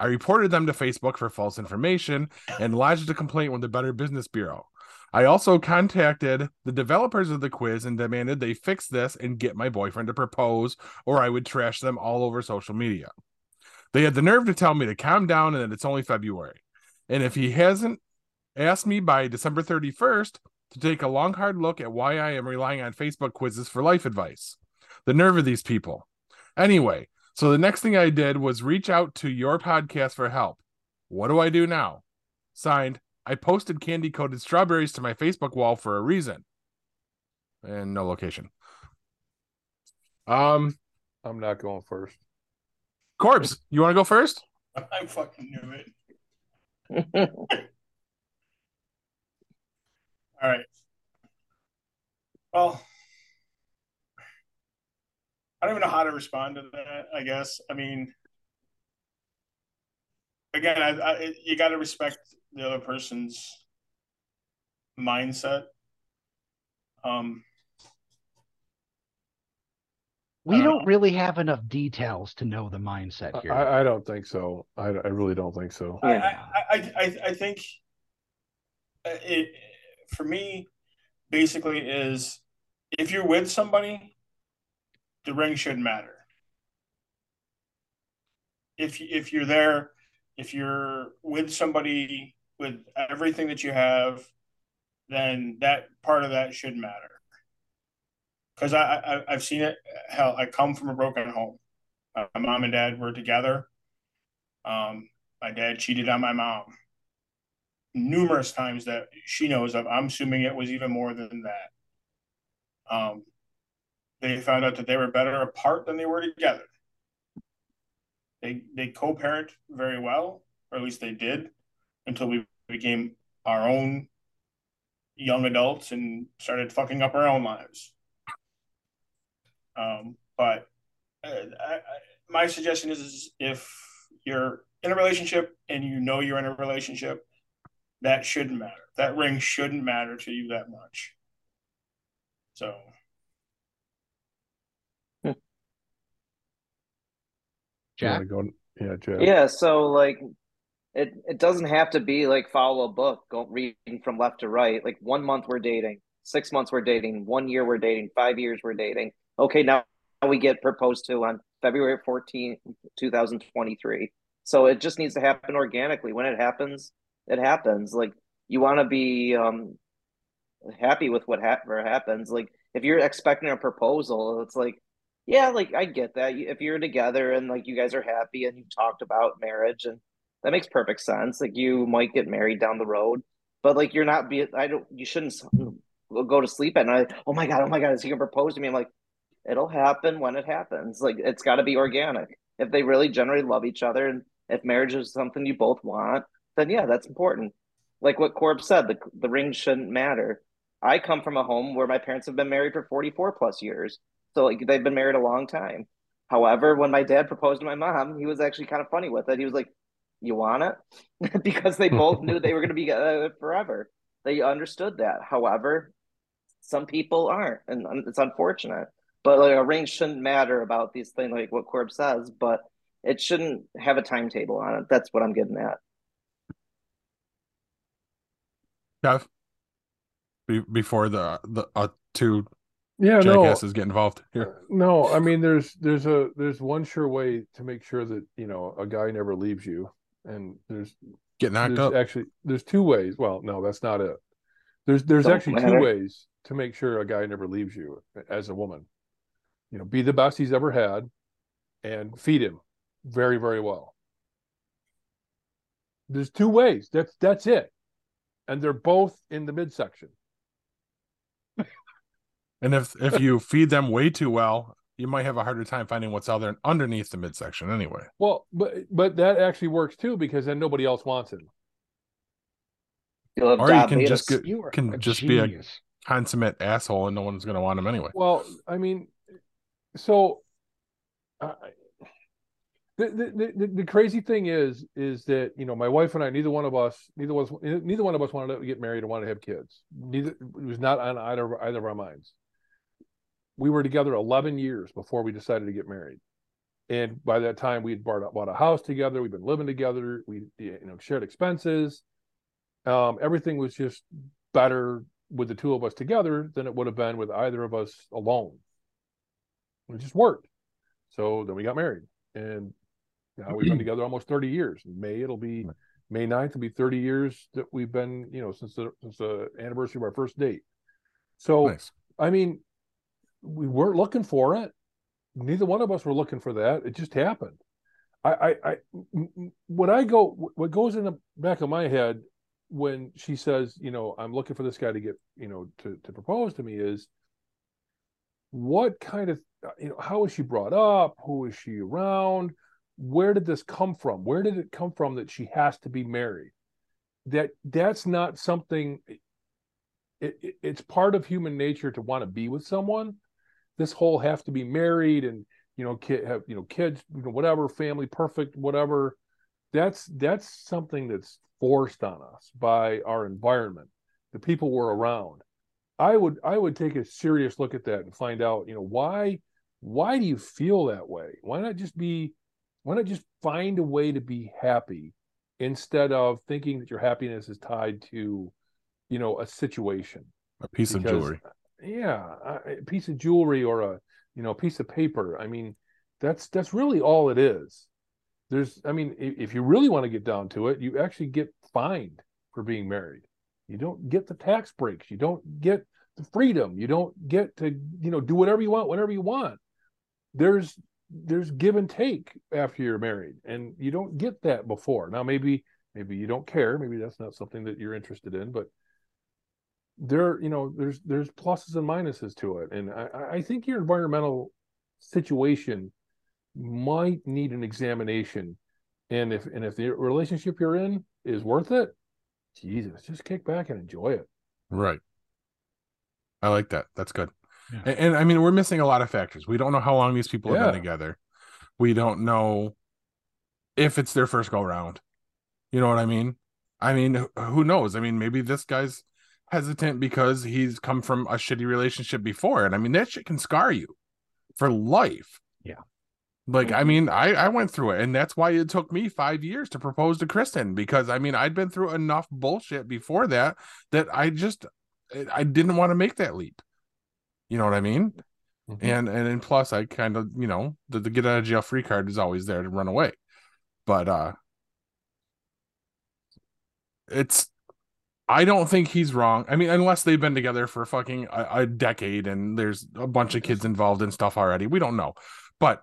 I reported them to Facebook for false information and lodged a complaint with the Better Business Bureau. I also contacted the developers of the quiz and demanded they fix this and get my boyfriend to propose, or I would trash them all over social media. They had the nerve to tell me to calm down and that it's only February. And if he hasn't asked me by December 31st to take a long, hard look at why I am relying on Facebook quizzes for life advice. The nerve of these people. Anyway, so the next thing I did was reach out to your podcast for help. What do I do now? Signed, I posted candy coated strawberries to my Facebook wall for a reason. And no location. Um, I'm not going first. Corbs, you want to go first? I fucking knew it. All right. Well, I don't even know how to respond to that. I guess. I mean, again, I, I, you got to respect the other person's mindset. Um, We don't don't really have enough details to know the mindset here. I, I don't think so. I, I really don't think so. I, Yeah. I, I, I, I think it for me basically is if you're with somebody, the ring shouldn't matter. If if you're there, if you're with somebody with everything that you have, then that part of that should matter. Because I, I I've seen it. Hell, I come from a broken home. My mom and dad were together. Um, my dad cheated on my mom numerous times that she knows of. I'm assuming it was even more than that. Um, they found out that they were better apart than they were together. They they co-parent very well, or at least they did, until we became our own young adults and started fucking up our own lives. Um, but uh, I, I, my suggestion is, is if you're in a relationship and you know you're in a relationship, that shouldn't matter. That ring shouldn't matter to you that much. So You Jack? go? Yeah, Jack. Yeah, so like it it doesn't have to be like follow a book, go reading from left to right. Like one month we're dating, six months we're dating, one year we're dating, five years we're dating. Okay, now we get proposed to on February 14th, 2023. So it just needs to happen organically. When it happens, it happens. Like you want to be um happy with what hap- happens. Like if you're expecting a proposal, it's like yeah, like I get that. If you're together and like you guys are happy and you've talked about marriage and that makes perfect sense. Like you might get married down the road, but like you're not be I don't you shouldn't go to sleep at night. Oh my god, oh my god, is he gonna propose to me? I'm like, it'll happen when it happens. Like it's got to be organic. If they really generally love each other and if marriage is something you both want, then yeah, that's important. Like what Corb said, the the ring shouldn't matter. I come from a home where my parents have been married for 44 plus years. So like they've been married a long time. However, when my dad proposed to my mom, he was actually kind of funny with it. He was like, "You want it?" because they both knew they were going to be uh, forever. They understood that. However, some people aren't, and it's unfortunate. But like a ring shouldn't matter about these things, like what Corb says. But it shouldn't have a timetable on it. That's what I'm getting at. Kev, be, before the the uh, two Yeah, no, jackasses get involved here. no. I mean, there's there's a there's one sure way to make sure that you know a guy never leaves you, and there's Get knocked there's up. actually there's two ways. Well, no, that's not it. There's there's Don't actually matter. two ways to make sure a guy never leaves you as a woman. You know, be the best he's ever had, and feed him very very well. There's two ways. That's that's it, and they're both in the midsection. And if if you feed them way too well, you might have a harder time finding what's out there underneath the midsection anyway. Well, but but that actually works too because then nobody else wants him. You'll Or you can just get You can a just be a genius. consummate asshole and no one's gonna want him anyway. Well, I mean, so uh, the, the the crazy thing is is that you know my wife and I neither one of us neither was neither one of us wanted to get married or wanted to have kids. Neither it was not on either either of our minds. We were together 11 years before we decided to get married. And by that time, we'd bought, bought a house together. We've been living together. We, you know, shared expenses. Um, everything was just better with the two of us together than it would have been with either of us alone. It just worked. So then we got married, and now we've been together almost 30 years. In May it'll be May 9th will be 30 years that we've been, you know, since the since the anniversary of our first date. So Nice. I mean, we weren't looking for it. Neither one of us were looking for that. It just happened. I I what I go, what goes in the back of my head when she says, you know, I'm looking for this guy to get, you know, to to propose to me is, what kind of, uh, you know, how was she brought up? Who is she around? Where did this come from? Where did it come from that she has to be married? That that's not something it, it, it's part of human nature to want to be with someone. This whole have to be married and you know kid have you know kids you know whatever family perfect whatever. That's that's something that's forced on us by our environment, the people we're around. I would I would take a serious look at that and find out you know why why do you feel that way? Why not just be, why not just find a way to be happy instead of thinking that your happiness is tied to, you know, a situation? A piece of jewelry. Yeah, a piece of jewelry or a, you know, a piece of paper. I mean, that's that's really all it is. There's, I mean, if you really want to get down to it, you actually get fined for being married. You don't get the tax breaks. You don't get the freedom. You don't get to, you know, do whatever you want whenever you want. There's there's give and take after you're married, and you don't get that before. Now, maybe maybe you don't care. Maybe that's not something that you're interested in, but there, you know, there's there's pluses and minuses to it, and I, I- think your environmental situation might need an examination. And if and if the relationship you're in is worth it, Jesus, just kick back and enjoy it. Right. I like that. That's good. Yeah. And, and I mean, we're missing a lot of factors. We don't know how long these people have been together. We don't know if it's their first go round. You know what I mean? I mean, who knows? I mean, maybe this guy's hesitant because he's come from a shitty relationship before. And I mean, that shit can scar you for life. Yeah. Like, I mm-hmm. mean, I, I went through it, and that's why it took me five years to propose to Kristen because I mean, I'd been through enough bullshit before that that I just I didn't want to make that leap. You know what I mean? Mhm. And and plus I kind of, you know, the, the get out of jail free card is always there to run away. But uh it's I don't think he's wrong. I mean, unless they've been together for fucking a, a decade and there's a bunch of kids involved and stuff already. We don't know. But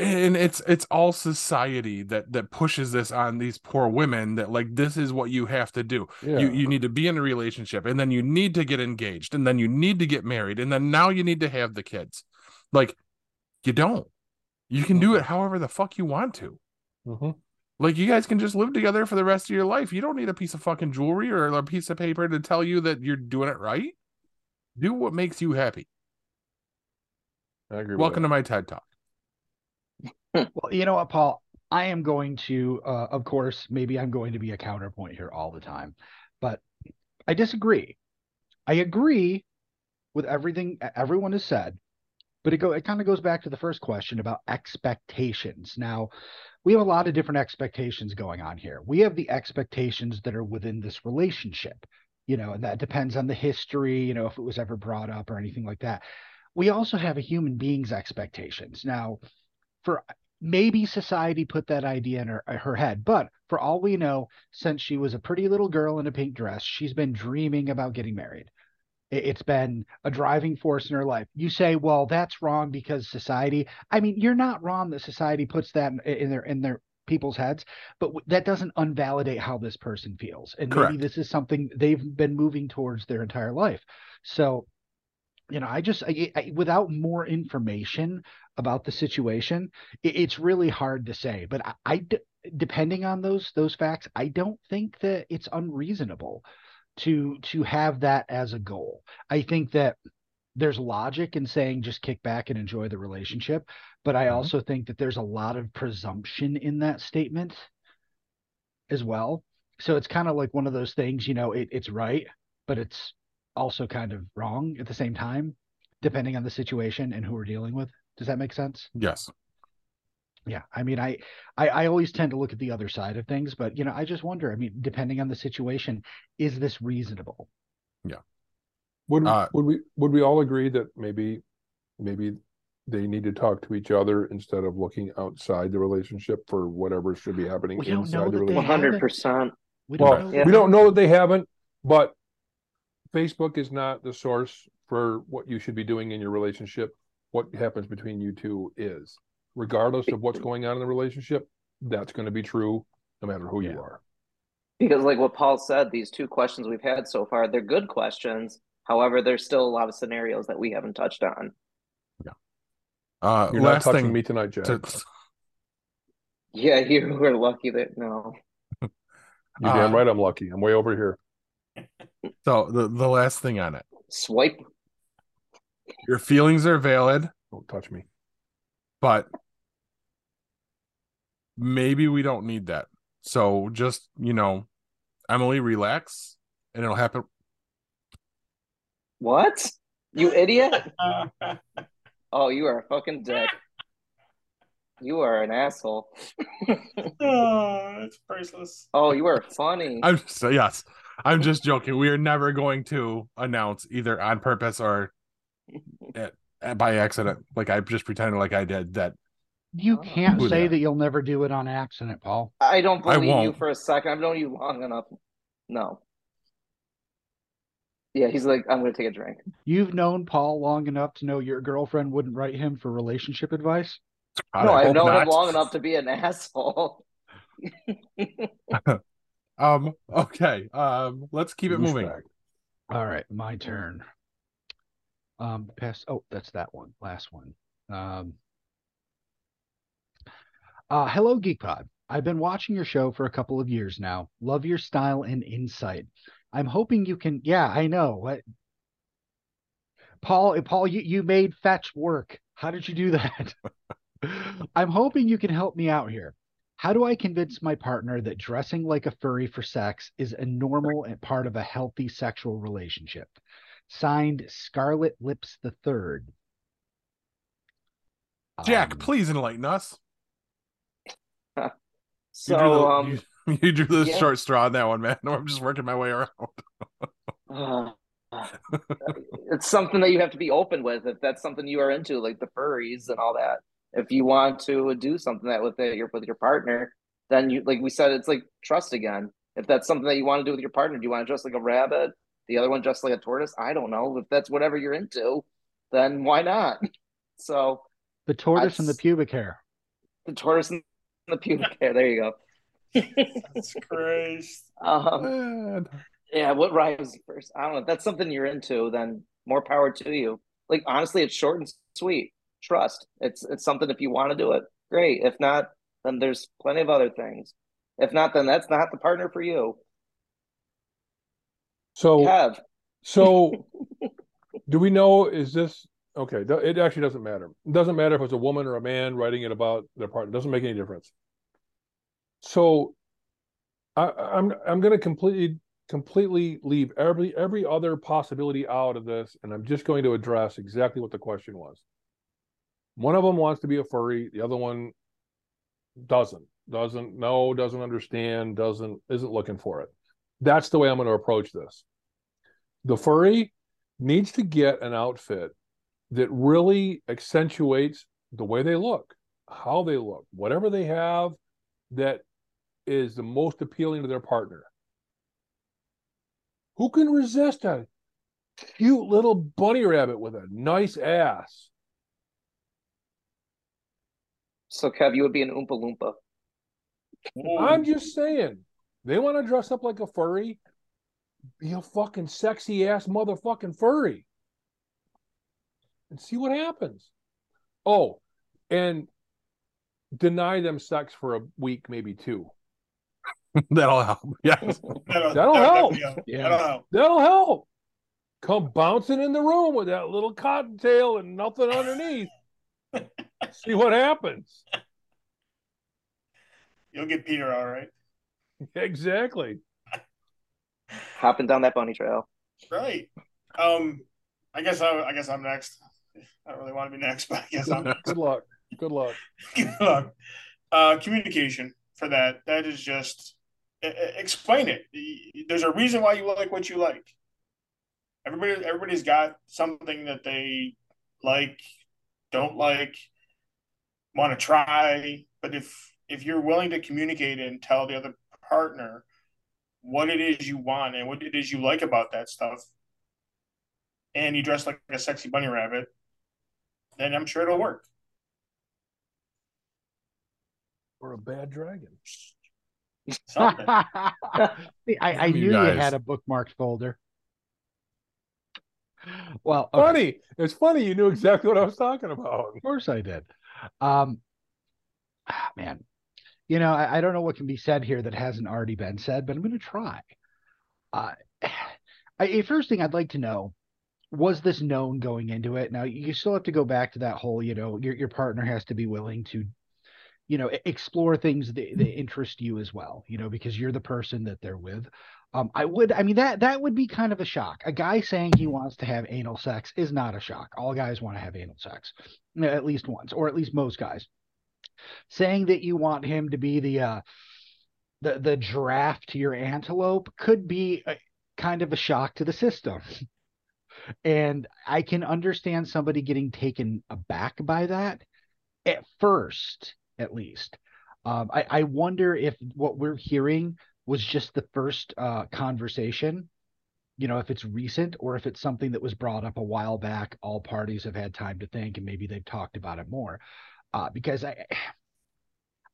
and it's it's all society that that pushes this on these poor women that like this is what you have to do. Yeah. you you need to be in a relationship and then you need to get engaged and then you need to get married and then now you need to have the kids. Like you don't. You can do it however the fuck you want to. Mm-hmm. like you guys can just live together for the rest of your life. You don't need a piece of fucking jewelry or a piece of paper to tell you that you're doing it right. Do what makes you happy. I agree. welcome to my ted talk Well, you know what, Paul? I am going to, uh, of course, maybe I'm going to be a counterpoint here all the time, but I disagree. I agree with everything everyone has said, but it go it kind of goes back to the first question about expectations. Now, we have a lot of different expectations going on here. We have the expectations that are within this relationship, you know, and that depends on the history, you know, if it was ever brought up or anything like that. We also have a human being's expectations. Now, for maybe society put that idea in her, her head, but for all we know, since she was a pretty little girl in a pink dress, she's been dreaming about getting married. It- It's been a driving force in her life. You say, well, that's wrong because society. I mean, you're not wrong that society puts that in, in their in their people's heads, but that doesn't unvalidate how this person feels. And Correct. maybe this is something they've been moving towards their entire life. So, you know, I just I, I, without more information about the situation, it, it's really hard to say. But I, I d- depending on those those facts, I don't think that it's unreasonable to to have that as a goal. I think that there's logic in saying just kick back and enjoy the relationship, but I Mhm. also think that there's a lot of presumption in that statement as well. So it's kind of like one of those things, you know, it, it's right, but it's also kind of wrong at the same time, depending on the situation and who we're dealing with. Does that make sense? yes Yeah, I mean, I, I, I always tend to look at the other side of things, but you know, I just wonder. I mean, depending on the situation, is this reasonable? Yeah. Would Uh, would we would we all agree that maybe maybe they need to talk to each other instead of looking outside the relationship for whatever should be happening We don't know inside the that they relationship? One hundred percent. Well, Yeah. we don't know that they haven't, but Facebook is not the source for what you should be doing in your relationship. What happens between you two is, regardless of what's going on in the relationship, that's going to be true no matter who Yeah. you are. Because, like what Paul said, these two questions we've had so far, they're good questions. However, there's still a lot of scenarios that we haven't touched on. uh You're not touching thing me tonight, Jack. to, Yeah, you were lucky that no. You're damn uh, right. I'm lucky. I'm way over here. so the, the last thing on it Swipe. Your feelings are valid Don't touch me. but maybe we don't need that. So just, you know, Emily, relax and it'll happen. What? You idiot. Oh, you are a fucking dick. You are an asshole. Oh, it's priceless. Oh, you are funny. I'm so yes. I'm just joking. We are never going to announce either on purpose or at, at- by accident. Like I just pretended like I did that. You Oh. can't say that? that you'll never do it on accident, Paul. I don't I believe you won't. for a second. I've known you long enough. No. Yeah, he's like, I'm gonna take a drink. You've known Paul long enough to know your girlfriend wouldn't write him for relationship advice. God, no, I I've hope known not. him long enough to be an asshole. Um. Okay. Um. Let's keep it moving. Douchebag. All right, my turn. Um, pass. Oh, that's that one. Last one. Um. Uh, hello, GeekPod. I've been watching your show for a couple of years now. Love your style and insight. I'm hoping you can. Yeah, I know. What? Paul, Paul, you, you made fetch work. How did you do that? I'm hoping you can help me out here. How do I convince my partner that dressing like a furry for sex is a normal and part of a healthy sexual relationship? Signed, Scarlet Lips the Third. Jack, Um, please enlighten us. So, you drew the, um, you, you drew the yeah. short straw on that one, man. I'm just working my way around. uh, it's something that you have to be open with if that's something you are into, like the furries and all that. If you want to do something that with it, your with your partner, then you like we said, it's like trust again. If that's something that you want to do with your partner, do you want to dress like a rabbit? The other one dressed like a tortoise? I don't know. If that's whatever you're into, then why not? So the tortoise and the pubic hair. the tortoise and the pubic hair. There you go. That's Christ. um, Yeah, what rhymes first? I don't know. If that's something you're into, then more power to you. Like honestly, it's short and sweet. Trust. It's it's something if you want to do it, great. If not, then there's plenty of other things. If not, then that's not the partner for you. So Kev, So, do we know? Is this okay? It actually doesn't matter. It doesn't matter if it's a woman or a man writing it about their partner. It doesn't make any difference. So, I, I'm I'm going to completely completely leave every every other possibility out of this, and I'm just going to address exactly what the question was. One of them wants to be a furry. The other one doesn't. Doesn't know. Doesn't understand. Doesn't isn't looking for it. That's the way I'm going to approach this the furry needs to get an outfit that really accentuates the way they look, how they look, whatever they have that is the most appealing to their partner. Who can resist a cute little bunny rabbit with a nice ass? so Kev, you would be an Oompa Loompa. I'm just saying, they want to dress up like a furry. Be a fucking sexy ass motherfucking furry. And see what happens. Oh, and deny them sex for a week, maybe two. That'll help. Yes. That'll, That'll help. definitely Yeah. That'll help. That'll help. Come bouncing in the room with that little cottontail and nothing underneath. see what happens. You'll get Peter all right. Exactly. Hopping down that bunny trail. Right. Um, I guess I, I guess I'm next. I don't really want to be next, but I guess I'm Good luck. Good luck. Good luck. Uh, communication for that. That is just explain it. There's a reason why you like what you like. Everybody, everybody's got something that they like, don't like, want to try. But if if you're willing to communicate and tell the other partner what it is you want and what it is you like about that stuff, and you dress like a sexy bunny rabbit, then I'm sure it'll work. Or a bad dragon. Something. See, I, I You knew you had a bookmarked folder. Well, okay. Funny. It's funny you knew exactly what I was talking about. Of course I did. Um, ah, man, you know, I, I don't know what can be said here that hasn't already been said, but I'm going to try. Uh, I, a first thing I'd like to know was this known going into it? Now you still have to go back to that whole, you know, your your partner has to be willing to, you know, explore things that, that interest you as well, you know, because you're the person that they're with. Um, I would, I mean, that that would be kind of a shock. A guy saying he wants to have anal sex is not a shock. All guys want to have anal sex, at least once, or at least most guys. Saying that you want him to be the uh, the the draft to your antelope could be a, kind of a shock to the system. and I can understand somebody getting taken aback by that at first, at least. Um, I, I wonder if what we're hearing was just the first uh, conversation you know if it's recent or if it's something that was brought up a while back all parties have had time to think and maybe they've talked about it more uh, because i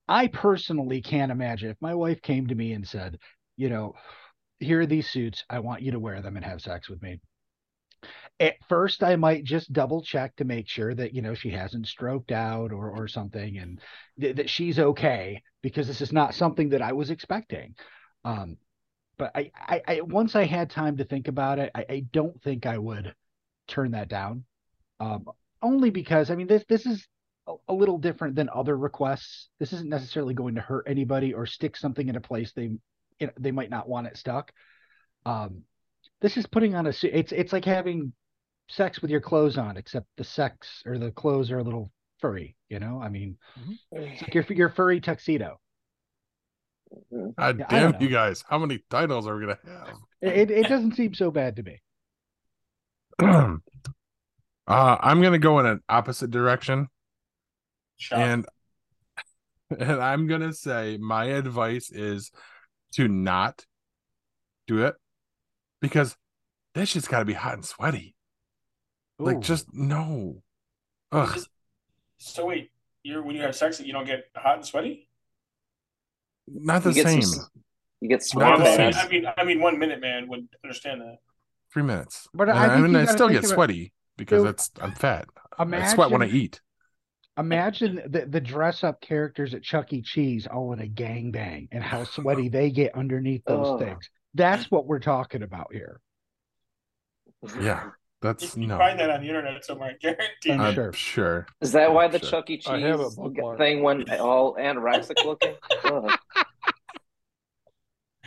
i personally can't imagine if my wife came to me and said you know here are these suits i want you to wear them and have sex with me at first i might just double check to make sure that you know she hasn't stroked out or or something and th- that she's okay because this is not something that i was expecting um, but I, I, I, once I had time to think about it, I, I don't think I would turn that down. Um, only because I mean this this is a, a, little different than other requests. This isn't necessarily going to hurt anybody or stick something in a place they they might not want it stuck. Um, this is putting on a it's it's like having sex with your clothes on, except the sex or the clothes are a little furry. You know, I mean, mm-hmm. it's like your your furry tuxedo. God yeah, damn you guys! How many titles are we gonna have? It it doesn't seem so bad to me. uh, I'm gonna go in an opposite direction, and and I'm gonna say my advice is to not do it because that shit's got to be hot and sweaty. Ooh. Like just no. Ugh. So wait, you're when you have sex, you don't get hot and sweaty? Not the same. Some, you get swamp I mean, I mean, one minute man would understand that. Three minutes, but I, I, mean, I still get sweaty because that's I'm fat. Imagine, I sweat when I eat. Imagine the, the dress up characters at Chuck E. Cheese all in a gang bang and how sweaty they get underneath those oh. things. That's what we're talking about here. Yeah. That's you no. find that on the internet somewhere, guaranteed. I'm sure. sure. Is that why the sure. Chuck E. Cheese thing went all anorexic looking?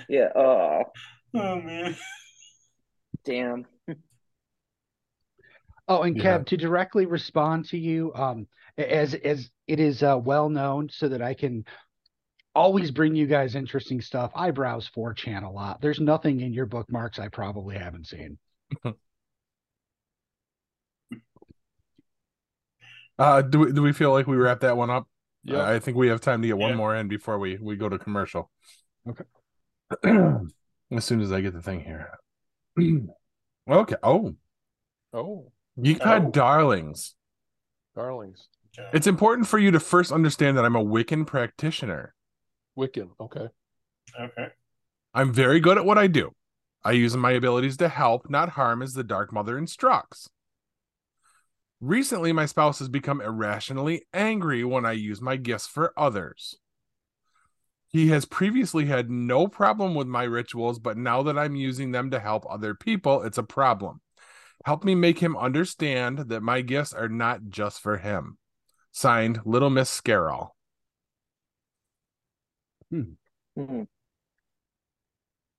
yeah. Oh. Oh man. Damn. Oh, and yeah. Kev, to directly respond to you, um, as as it is uh, well known, so that I can always bring you guys interesting stuff. I browse 4chan a lot. There's nothing in your bookmarks I probably haven't seen. Uh, do we do we feel like we wrap that one up? Yeah, I think we have time to get one yeah. more in before we we go to commercial. Okay. as soon as I get the thing here. okay. Oh. Oh. You got oh. darlings. Darlings. Okay. It's important for you to first understand that I'm a Wiccan practitioner. Wiccan. Okay. Okay. I'm very good at what I do. I use my abilities to help, not harm, as the Dark Mother instructs. Recently, my spouse has become irrationally angry when I use my gifts for others. He has previously had no problem with my rituals, but now that I'm using them to help other people, it's a problem. Help me make him understand that my gifts are not just for him. Signed, Little Miss Scarrow. Hmm. Mm-hmm.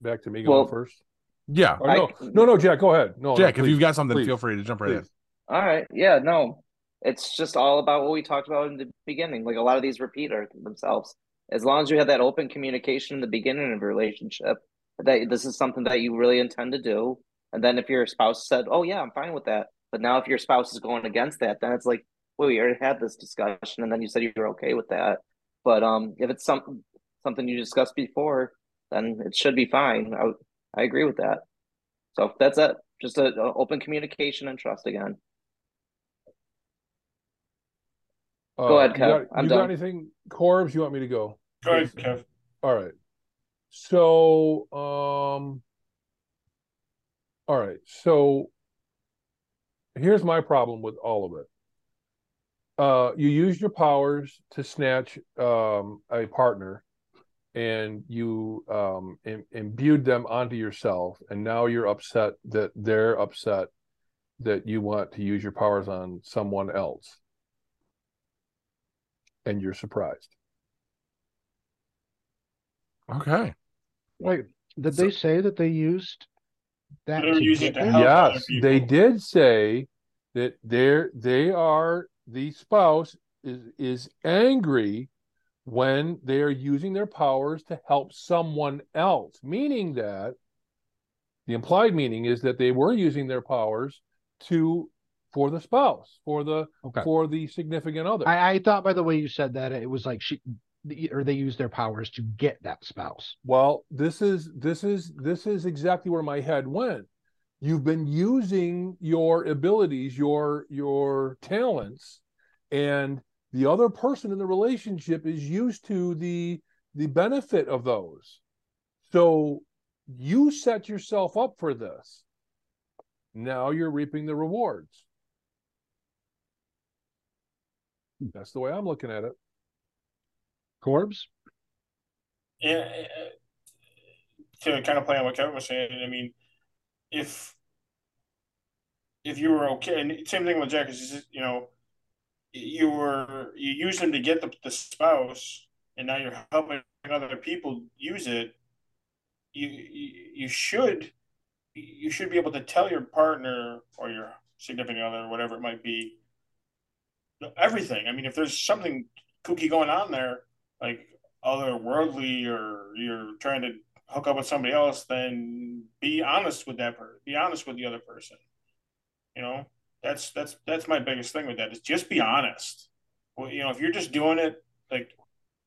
Back to me going well, first. Yeah. no, I, no, no, Jack, go ahead. No, Jack, no, if you've got something, please. feel free to jump right please. in. All right. Yeah, no. It's just all about what we talked about in the beginning. Like a lot of these repeat are themselves. As long as you have that open communication in the beginning of a relationship, that this is something that you really intend to do. And then if your spouse said, Oh yeah, I'm fine with that. But now if your spouse is going against that, then it's like, well, we already had this discussion and then you said you're okay with that. But um if it's some something you discussed before, then it should be fine. I I agree with that. So that's it. Just a, a open communication and trust again. Uh, go ahead, Kev. You got, I'm you done. got anything, Corbs? You want me to go? Go ahead, Kev. All right. So, um, all right. So, here's my problem with all of it. Uh, you use your powers to snatch um, a partner, and you um, Im- imbued them onto yourself, and now you're upset that they're upset that you want to use your powers on someone else and you're surprised. Okay. Wait, Did So- they say that they used that? They were to using get it to help yes, people. they did say that they're they are the spouse is is angry when they are using their powers to help someone else, meaning that the implied meaning is that they were using their powers to for the spouse, for the Okay. for the significant other. I, I thought by the way you said that it was like she or they use their powers to get that spouse. Well, this is this is this is exactly where my head went. You've been using your abilities, your your talents, and the other person in the relationship is used to the the benefit of those. So you set yourself up for this. Now you're reaping the rewards. That's the way I'm looking at it. Corbs? Yeah, uh, to kind of play on what Kevin was saying, I mean, if if you were okay, and same thing with Jack is you know, you were you used him to get the, the spouse, and now you're helping other people use it. You you should you should be able to tell your partner or your significant other, whatever it might be, everything. I mean, if there's something kooky going on there, like otherworldly, or you're trying to hook up with somebody else, then be honest with that person. Be honest with the other person. You know, that's that's that's my biggest thing with that is just be honest. Well, you know, if you're just doing it like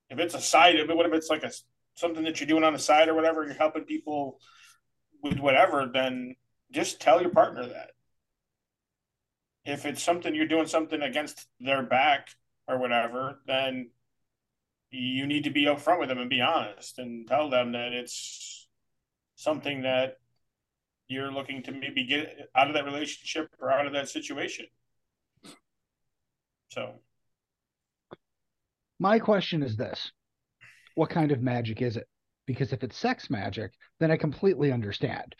if it's a side, if what if it's like a something that you're doing on the side or whatever, you're helping people with whatever, then just tell your partner that. If it's something you're doing something against their back or whatever, then you need to be upfront with them and be honest and tell them that it's something that you're looking to maybe get out of that relationship or out of that situation. So My question is this What kind of magic is it? Because if it's sex magic, then I completely understand.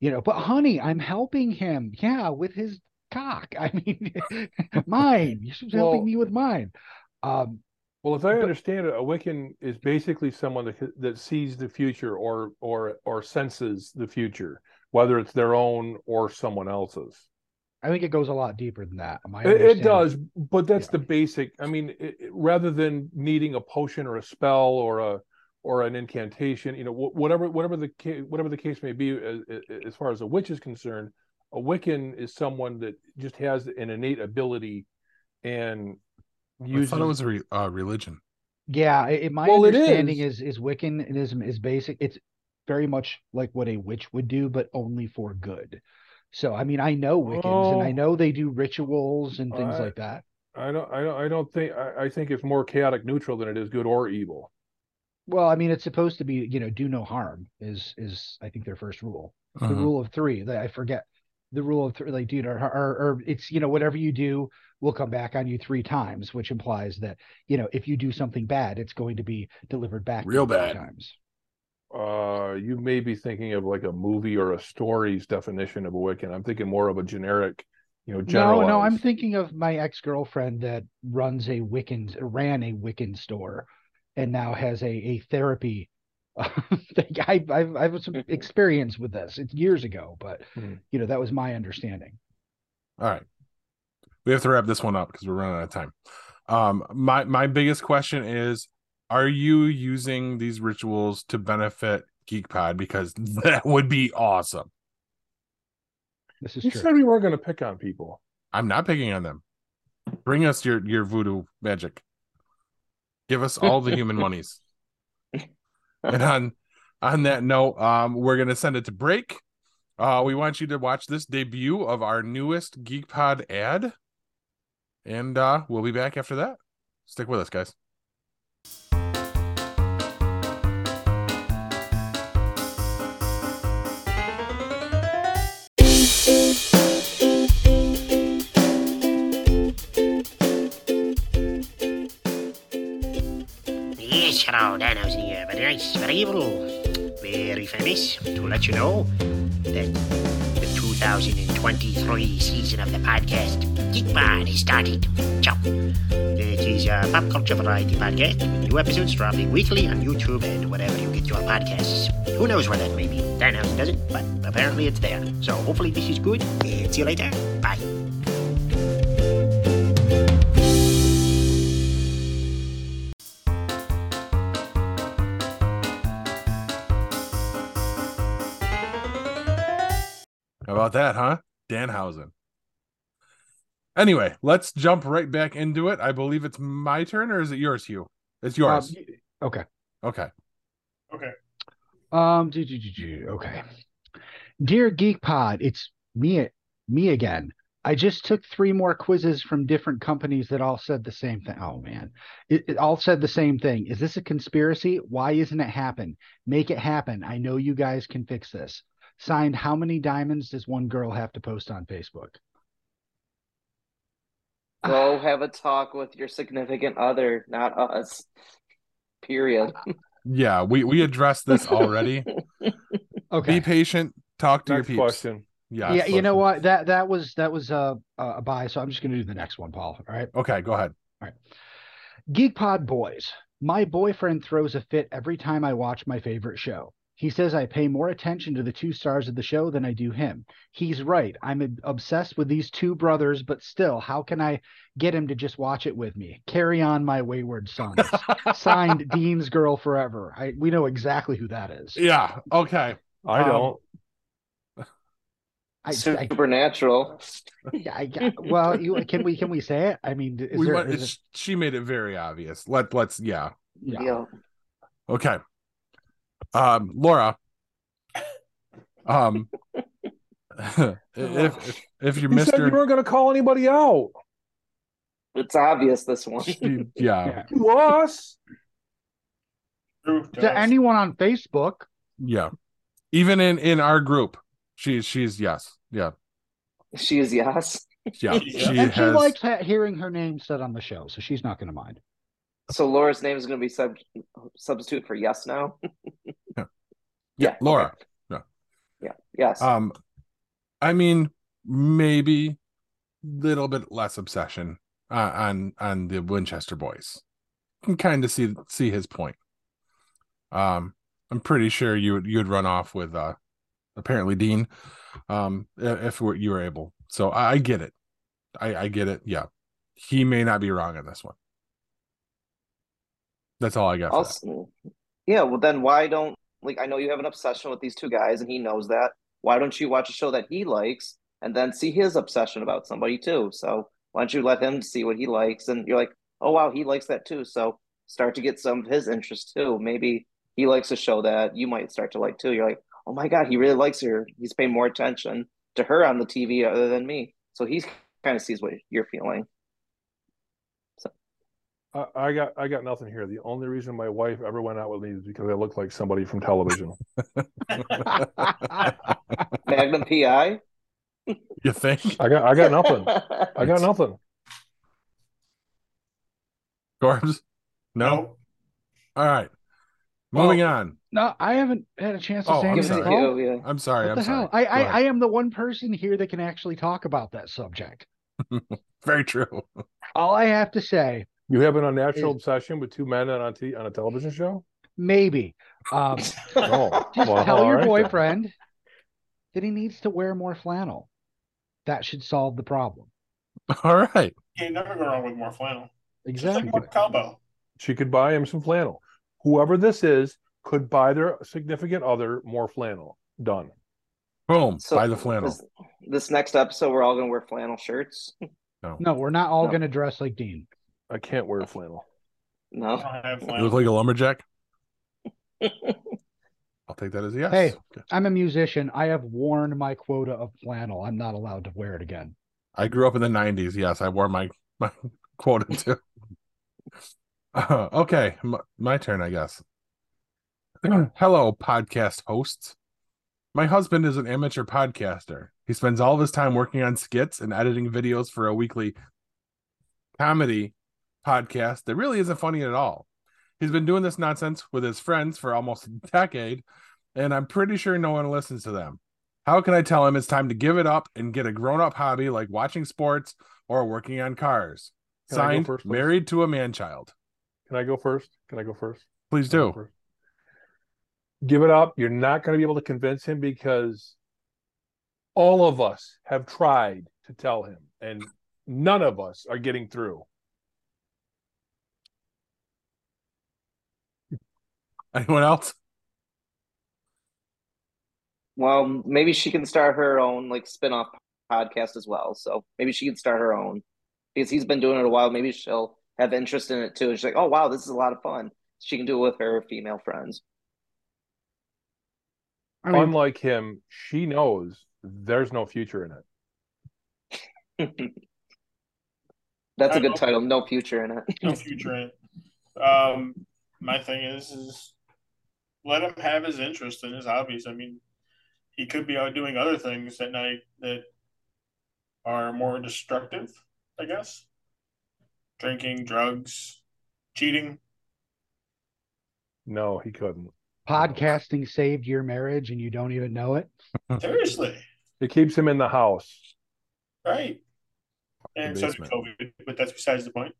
You know, but honey, I'm helping him. Yeah, with his cock. I mean, mine. You're Well- helping me with mine. Um, Well, as I understand it, a Wiccan is basically someone that that sees the future or or or senses the future, whether it's their own or someone else's. I think it goes a lot deeper than that. My It, it does, but that's Yeah. the basic. I mean, it, rather than needing a potion or a spell or a or an incantation, you know, wh- whatever whatever the whatever the case may be, as, as far as a witch is concerned, a Wiccan is someone that just has an innate ability and I thought it was a re- uh, religion. Yeah, i- i- my Well, understanding is. is is Wiccanism is basic. It's very much like what a witch would do, but only for good. So, I mean, I know Wiccans, and I Oh. know they do rituals and things I- like that. I don't, I don't, I don't think. I, I think it's more chaotic neutral than it is good or evil. Well, I mean, it's supposed to be, you know, do no harm is is I think their first rule. The Mhm. rule of three. That I forget the rule of three. Like, dude, or, or or it's you know whatever you do will come back on you three times, which implies that you know if you do something bad, it's going to be delivered back Real bad. times. Uh, you may be thinking of like a movie or a story's definition of a Wiccan. I'm thinking more of a generic, you know, No, generalized. no, I'm thinking of my ex girlfriend that runs a Wiccan, ran a Wiccan store, and now has a a therapy. thing. I, I've I've some experience with this. It's years ago, but Hmm. you know that was my understanding. All right. We have to wrap this one up because we're running out of time. Um, my my biggest question is are you using these rituals to benefit GeekPod? Because that would be awesome. This is You true. said we weren't going to pick on people. I'm not picking on them. Bring us your your voodoo magic. Give us all the human monies. And on on that note, um, we're gonna send it to break. Uh, we want you to watch this debut of our newest GeekPod ad, and uh, we'll be back after that. Stick with us, guys. Yes, hello, Danhausen here. Very nice, very evil, very famous. To let you know that the 2023 season of the podcast, Geekpod, has started. Ciao. It is a pop culture variety podcast new episodes dropping weekly on YouTube and wherever you get your podcasts. Who knows where that may be? Danhausen doesn't, but apparently it's there. So hopefully this is good, and see you later. Bye. How about that, huh? Danhausen. Anyway, let's jump right back into it. I believe it's my turn, or is it yours, Hugh? It's yours. Um, okay. okay. Okay. Um. do, do, do, do, Okay. Dear Geek Pod, it's me. Me again. I just took three more quizzes from different companies that all said the same thing. Oh man, it, it all said the same thing. Is this a conspiracy? Why isn't it happen? Make it happen. I know you guys can fix this. Signed. How many diamonds does one girl have to post on Facebook? Go have a talk with your significant other, not us. Period. Yeah, we we addressed this already. Okay. Be patient. Talk to Next your peeps. question. Yeah. yeah, you know what? That that was that was a a buy. So I'm just going to do the next one, Paul. All right. Okay, go ahead. All right. Geek Pod boys. My boyfriend throws a fit every time I watch my favorite show. He says I pay more attention to the two stars of the show than I do him. He's right. I'm obsessed with these two brothers, but still, how can I get him to just watch it with me? Carry on my wayward sons. Signed Dean's Girl Forever. I we know exactly who that is. Yeah. Okay. I Um, don't. I, I, Supernatural. I, I- well, you can we can we say it? I mean, is we there, went, is she made it very obvious. Let let's yeah. yeah. Yeah. Okay. Um, Laura. Um, if if, if you're You said you weren't going to call anybody out. It's obvious this one. yeah, Yeah. To us. To anyone on Facebook, yeah. Even in in our group, she's she's yes, yeah, She is yes. yeah. Yeah. She and she likes ha- hearing her name said on the show, so she's not going to mind. So Laura's name is going to be sub- substitute for yes now. yeah, Laura. Yeah. yeah, Yes. Um, I mean, maybe a little bit less obsession uh, on on the Winchester boys. Can kind of see see his point. Um, I'm pretty sure you would you would run off with uh apparently Dean, um, if you were able. So I, I get it. I I get it. Yeah, he may not be wrong on this one. That's all I got. Also, yeah. Well, then why don't like I know you have an obsession with these two guys, and he knows that. Why don't you watch a show that he likes and then see his obsession about somebody too? So why don't you let him see what he likes, and you're like, oh wow, he likes that too. So start to get some of his interest too. Maybe he likes a show that you might start to like too. You're like, oh my god, he really likes her. He's paying more attention to her on the TV other than me. So he kind of sees what you're feeling. I, I got I got nothing here. The only reason my wife ever went out with me is because I look like somebody from television. Magnum PI. you think, I got I got nothing. I got nothing. Corbs? No. No. All right. Moving oh. on. No, I haven't had a chance to Oh, say I'm anything. sorry. Paul. you, yeah. I'm sorry. What I'm the sorry. hell? I, I. I am the one person here that can actually talk about that subject. Very true. All I have to say, You have an unnatural Is- obsession with two men on a t- on a television show. maybe, um, Oh, just well, tell your right then. boyfriend that he needs to wear more flannel. That should solve the problem. All right. Can't never go wrong with more flannel. Just Exactly. like more combo. She could buy him some flannel. Whoever this is could buy their significant other more flannel. Done. Boom. So By the flannel. This, this next episode, we're all gonna wear flannel shirts. No, we're not all No. going to dress like Dean. I can't wear flannel. No, don't You look like a lumberjack. I'll take that as a yes. Hey. Okay. I'm a musician. I have worn my quota of flannel. I'm not allowed to wear it again. I grew up in the '90s. Yes, I wore my my quota too. Uh, okay, my, my turn, I guess. Hello, podcast hosts. My husband is an amateur podcaster. He spends all of his time working on skits and editing videos for a weekly comedy podcast that really isn't funny at all. He's been doing this nonsense with his friends for almost a decade, and I'm pretty sure no one listens to them. How can I tell him it's time to give it up and get a grown up hobby like watching sports or working on cars? Can Signed, first, married to a man child. Can I go first? Can I go first? Please Can I go do. first? give it up. You're not going to be able to convince him because all of us have tried to tell him, and none of us are getting through. Anyone else? Well, maybe she can start her own like spin-off podcast as well. So maybe she can start her own because he's been doing it a while. Maybe she'll have interest in it too. And she's like, oh wow, this is a lot of fun. She can do it with her female friends. I mean, Unlike him, she knows there's no future in it. That's a I good know. title. No future in it. no future in it. Um, my thing is, is let him have his interest and his hobbies. I mean, he could be out doing other things at night that are more destructive. I guess drinking, drugs, cheating. No, he couldn't. podcasting saved your marriage and you don't even know it. Seriously, It keeps him in the house. right? And so did. COVID, but that's besides the point.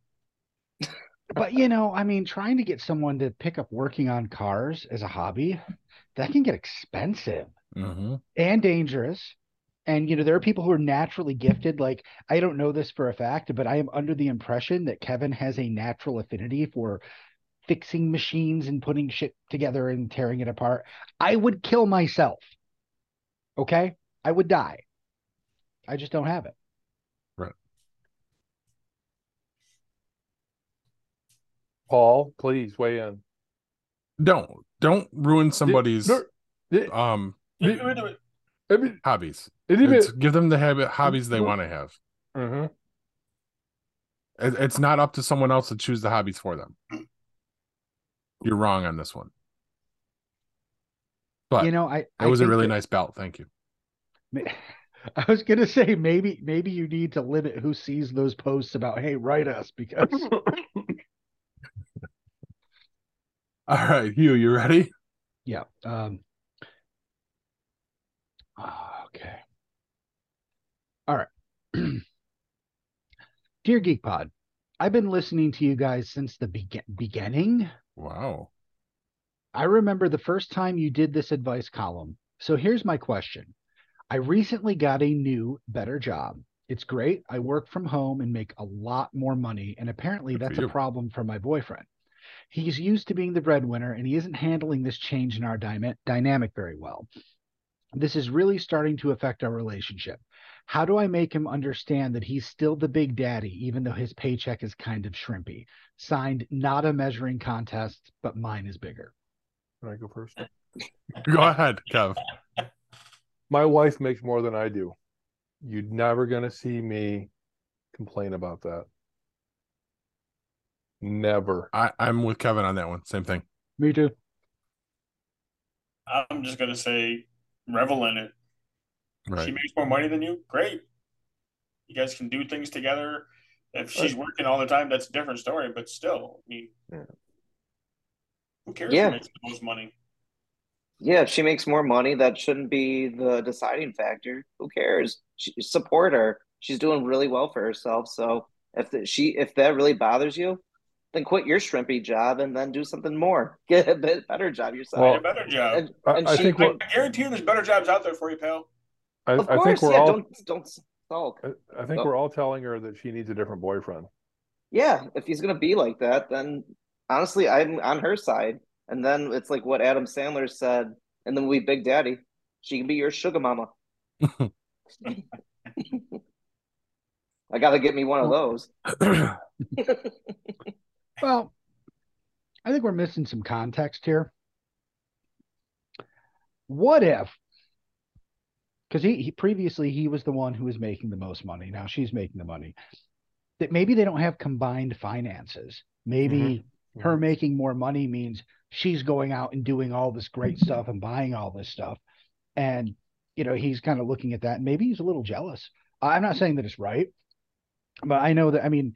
But you know, I mean, trying to get someone to pick up working on cars as a hobby, that can get expensive Mm-hmm. and dangerous. And you know, there are people who are naturally gifted. Like I don't know this for a fact, but I am under the impression that Kevin has a natural affinity for fixing machines and putting shit together and tearing it apart. I would kill myself. Okay? I would die. I just don't have it. Paul, please weigh in. Don't don't ruin somebody's No, it- um it- hobbies. it even- It's, give them the habit hobbies they Mhm. want to have. Mm-hmm. It's not up to someone else to choose the hobbies for them. You're wrong on this one. But you know, I it was a really that- nice belt. Thank you. I was gonna say maybe maybe you need to limit who sees those posts about hey write us because All right, Hugh, you ready? yeah um okay. All right. Dear geek pod I've been listening to you guys since the be- beginning. Wow. I remember the first time you did this advice column. So here's my question. I recently got a new better job. It's great. I work from home and make a lot more money and apparently Good that's a problem for my boyfriend He's used to being the breadwinner and he isn't handling this change in our dyma- dynamic very well. This is really starting to affect our relationship. How do I make him understand that he's still the big daddy, even though his paycheck is kind of shrimpy? Signed, not a measuring contest, but mine is bigger. Can I go first? Go ahead, Kev. My wife makes more than I do. You're never gonna see me complain about that. Never. I, I'm with Kevin on that one. Same thing. Me too. I'm just gonna say, revel in it. She makes more money than you. Great. You guys can do things together. If she's working all the time, that's a different story. But still, I mean, Yeah. who cares Yeah. who makes the most money? Yeah, if she makes more money, that shouldn't be the deciding factor. Who cares? She, support her. She's doing really well for herself. So if the, she if that really bothers you, then quit your shrimpy job and then do something more. Get a bit better job yourself. Well, Get a better job. and, I, and I she, think I what guarantee you, there's better jobs out there for you, pal. I, of I course, think we're yeah. all Don't don't sulk. I, I think Oh. we're all telling her that she needs a different boyfriend. Yeah, if he's gonna be like that, then honestly, I'm on her side. And then it's like what Adam Sandler said, and then we Big Daddy. She can be your sugar mama. I gotta get me one of those. Well, I think we're missing some context here. What if, because he, he previously he was the one who was making the most money. Now she's making the money. That maybe they don't have combined finances. Maybe mm-hmm. her making more money means she's going out and doing all this great mm-hmm. stuff and buying all this stuff. And, you know, he's kind of looking at that and maybe he's a little jealous. I'm not saying that it's right, but I know that, I mean,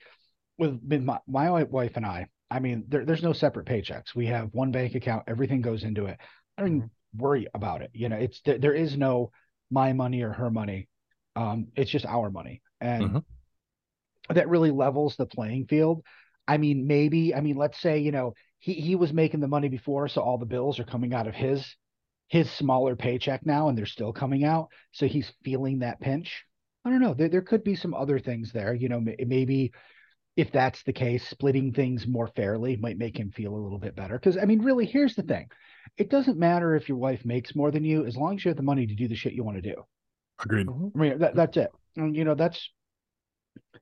with, with my, my wife and I, I mean, there, there's no separate paychecks. We have one bank account, everything goes into it. I don't even worry about it. You know, it's there, there is no my money or her money. Um, it's just our money. And Mhm. that really levels the playing field. I mean, maybe, I mean, let's say, you know, he he was making the money before, so all the bills are coming out of his his smaller paycheck now, and they're still coming out. So he's feeling that pinch. I don't know. There there could be some other things there. You know, maybe if that's the case, splitting things more fairly might make him feel a little bit better. Because I mean, really, here's the thing: it doesn't matter if your wife makes more than you, as long as you have the money to do the shit you want to do. Agreed. Mhm. I mean, that, that's it. And you know, that's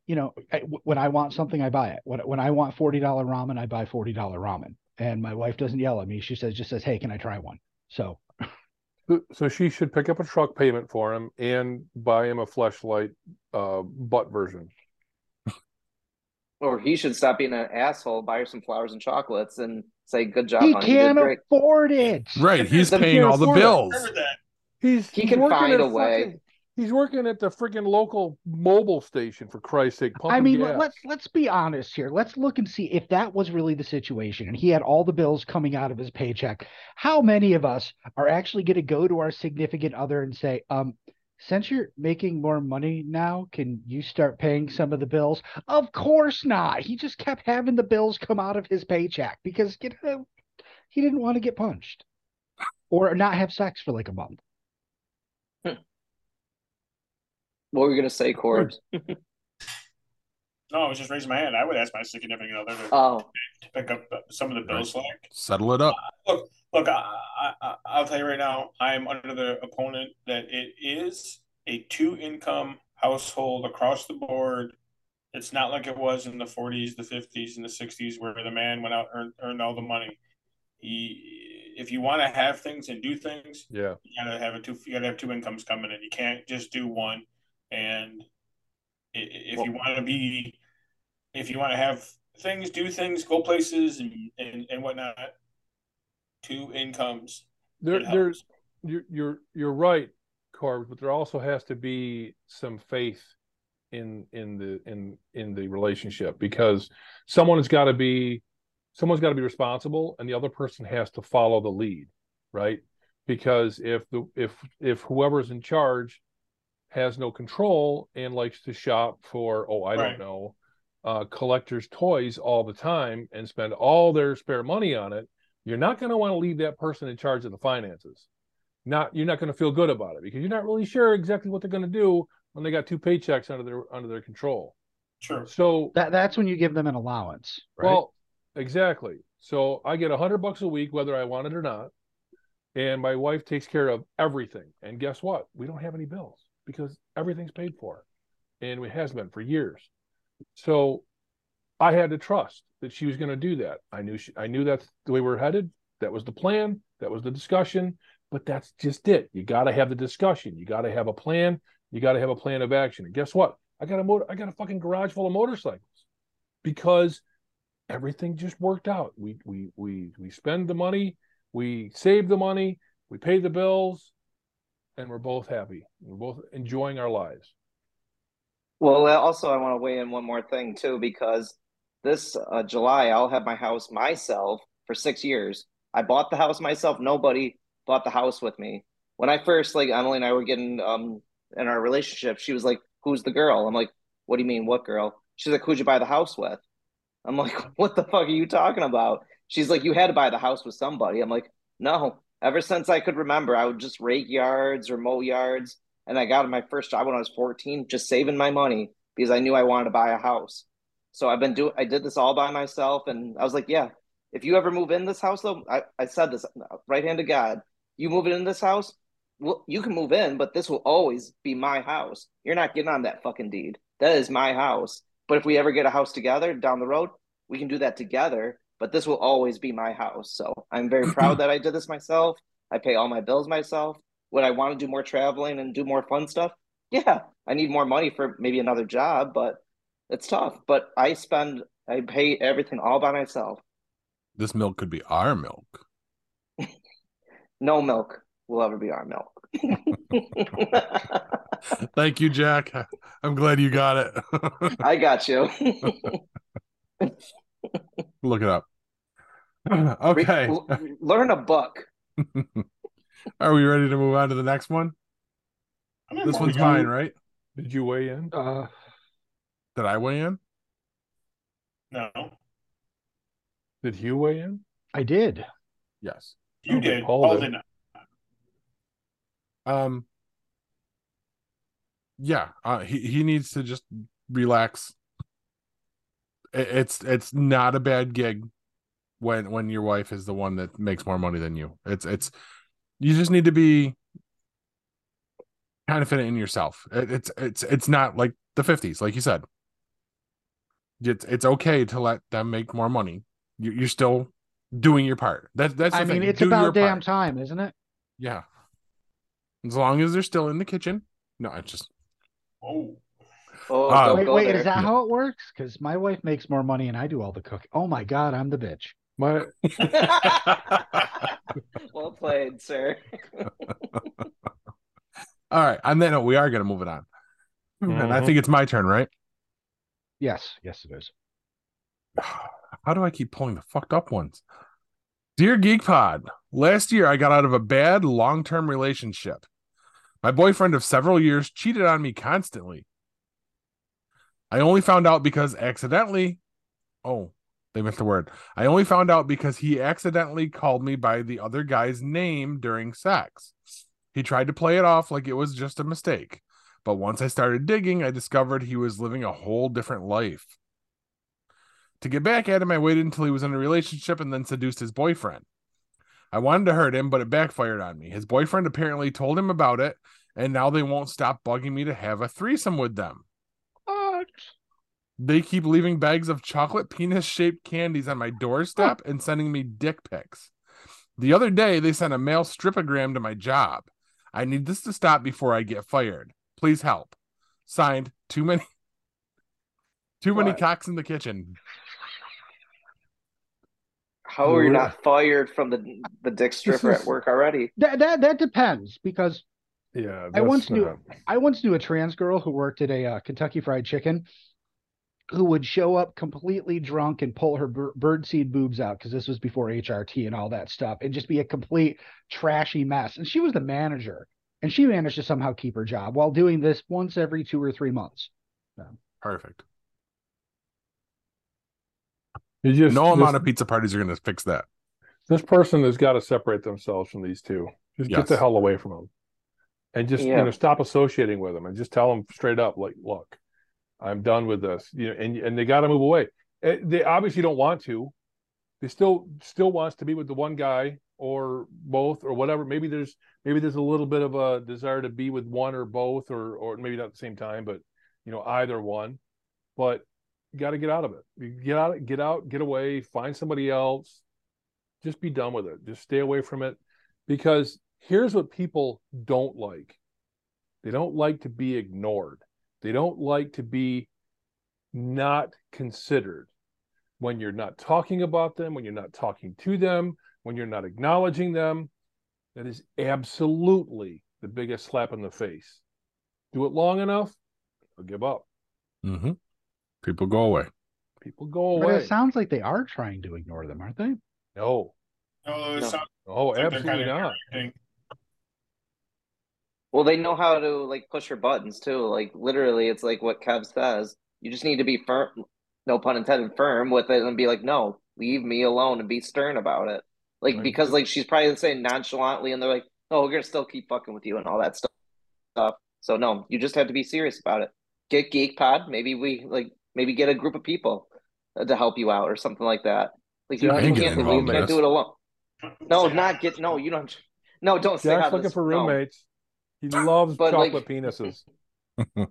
you know, I, when I want something, I buy it. When when I want forty dollar ramen, I buy forty dollar ramen. And my wife doesn't yell at me. She says, just says, "Hey, can I try one?" So So- So she should pick up a truck payment for him and buy him a fleshlight uh, butt version. Or he should stop being an asshole, buy her some flowers and chocolates, and say, "Good job, he honey. Can't great." afford it. Right. He's paying all the can't afford it. bills. He's He can working find at a way. fucking- He's working at the freaking local mobile station for Christ's sake. I mean, gas. let, let's let's be honest here. Let's look and see if that was really the situation, and he had all the bills coming out of his paycheck. How many of us are actually going to go to our significant other and say, "Um, since you're making more money now, can you start paying some of the bills?" Of course not. He just kept having the bills come out of his paycheck because you know he didn't want to get punched or not have sex for like a month. Hmm. What were you gonna say, Corbs? No, I was just raising my hand. I would ask my significant other to, Oh, to pick up uh, some of the bill Right. slack. Settle it up. Uh, look, I, I, I- I'll tell you right now, I am under the opponent that it is a two-income household across the board. It's not like it was in the 40s, the 50s, and the 60s where the man went out and earned, earned all the money. He, if you want to have things and do things, yeah. you gotta have a two. You gotta have two incomes coming in. You can't just do one. And i- i- if you want to be, if you want to have things, do things, go places, and and, and whatnot, two incomes. There, there's you're you're you're right, Corbs, but there also has to be some faith in in the in in the relationship because someone has got to be someone's got to be responsible and the other person has to follow the lead, right? Because if the if if whoever's in charge has no control and likes to shop for oh I Right. don't know uh collectors toys all the time and spend all their spare money on it you're not going to want to leave that person in charge of the finances. Not you're not going to feel good about it because you're not really sure exactly what they're going to do when they got two paychecks under their under their control. True. so That that's when you give them an allowance, right? well exactly. So i get a hundred bucks a week whether i want it or not and my wife takes care of everything. And guess what? We don't have any bills because everything's paid for and it has been for years so i had to trust that she was going to do that. I knew she, i knew that's the way we we're headed. That was the plan. That was the discussion. But that's just it. You got to have the discussion. You got to have a plan. You got to have a plan of action. And guess what? I got a motor i got a fucking garage full of motorcycles because everything just worked out. We we we we spend the money we save the money we pay the bills and we're both happy. We're both enjoying our lives well, also I want to weigh in one more thing too because this uh, July I'll have my house myself for six years. I bought the house myself. Nobody bought the house with me. When I first like Emily and I were getting um in our relationship, she was like, "Who's the girl?" I'm like, "What do you mean, what girl?" She's like, "Who'd you buy the house with?" I'm like, "What the fuck are you talking about?" She's like, "You had to buy the house with somebody." I'm like, "No." Ever since I could remember, I would just rake yards or mow yards, and I got my first job when I was 14, just saving my money because I knew I wanted to buy a house. So I've been doing. I did this all by myself, and I was like, "Yeah, if you ever move in this house, though, I, I said this right hand to God, you move in this house, well, you can move in, but this will always be my house. You're not getting on that fucking deed. That is my house. But if we ever get a house together down the road, we can do that together. But this will always be my house. So I'm very proud that I did this myself. I pay all my bills myself. Would I want to do more traveling and do more fun stuff? Yeah, I need more money for maybe another job, but it's tough. But I spend, I pay everything all by myself. This milk could be our milk. No milk will ever be our milk. Thank you, Jack. I'm glad you got it. I got you. Look it up. Okay. Learn a book. Are we ready to move on to the next one? This one's mine, right? did you weigh in uh, Did I weigh in? No. Did Hugh weigh in? I did. Yes. You Okay, did. Paul Paul did. did not. Um. Yeah, uh, he he needs to just relax. It- It's it's not a bad gig when when your wife is the one that makes more money than you. It's it's you just need to be confident in yourself. It, it's it's it's not like the fifties, like you said. It's it's okay to let them make more money. You, you're still doing your part. That that's the I mean, thing. it's Do about damn part. time, isn't it? Yeah. As long as they're still in the kitchen. No, it's just Oh, Oh, Uh, wait, go wait, there. is that how it works? Because my wife makes more money and I do all the cooking. Oh my god, I'm the bitch. My well played, sir. all right. On that note, we are gonna move it on. And I Mhm. think it's my turn, right? Yes, yes, it is. How do I keep pulling the fucked up ones? Dear Geek Pod, last year I got out of a bad long term relationship. My boyfriend of several years cheated on me constantly. I only found out because accidentally. Oh, they missed the word. I only found out because he accidentally called me by the other guy's name during sex. He tried to play it off like it was just a mistake. But once I started digging, I discovered he was living a whole different life. To get back at him, I waited until he was in a relationship and then seduced his boyfriend. I wanted to hurt him, but it backfired on me. His boyfriend apparently told him about it, and now they won't stop bugging me to have a threesome with them. What? They keep leaving bags of chocolate penis shaped candies on my doorstep and sending me dick pics. The other day, they sent a mail stripogram to my job. I need this to stop before I get fired. Please help. Signed, too many too many cocks in the kitchen. How are you not fired from the the dick stripper is- at work already? That that that depends because yeah, I that's once knew- not- I once knew a trans girl who worked at a uh, Kentucky Fried Chicken who would show up completely drunk and pull her bir- birdseed boobs out because this was before HRT and all that stuff and just be a complete trashy mess. And she was the manager and she managed to somehow keep her job while doing this once every two or three months. Perfect. You just no this, amount of pizza parties are going to fix that. this person has got to separate themselves from these two. Just get the hell away from them, and just Yeah. you know stop associating with them, and just tell them straight up, like, look, I'm done with this. You know, and and they got to move away. Eh, They obviously don't want to. They still still wants to be with the one guy or both or whatever. Maybe there's maybe there's a little bit of a desire to be with one or both or or maybe not at the same time, but you know either one. But you got to get out of it. You get out, get out, get away, find somebody else. Just be done with it. Just stay away from it. Because here's what people don't like they don't like to be ignored, they don't like to be not considered when you're not talking about them, when you're not talking to them, when you're not acknowledging them. That is absolutely the biggest slap in the face. Do it long enough, they'll give up. Mm-hmm. People go away. People go But away. it sounds like they are trying to ignore them, aren't they? no, no, No. sounds oh, absolutely kinda not. Well, they know how to like push your buttons too. Like literally, it's like what Kev says. You just need to be firm, no pun intended, firm with it, and be like, "No, leave me alone," and be stern about it. Like Right. because like she's probably saying nonchalantly, and they're like, "Oh, we're gonna still keep fucking with you and all that stuff." So no, you just have to be serious about it. Get Geek Pod. Maybe we like maybe get a group of people uh, to help you out or something like that. Like you, Jack, you can't you can't do it alone. No, not get no. You don't. No, don't Jack's looking this- for no. roommates. He loves But, like- chocolate penises.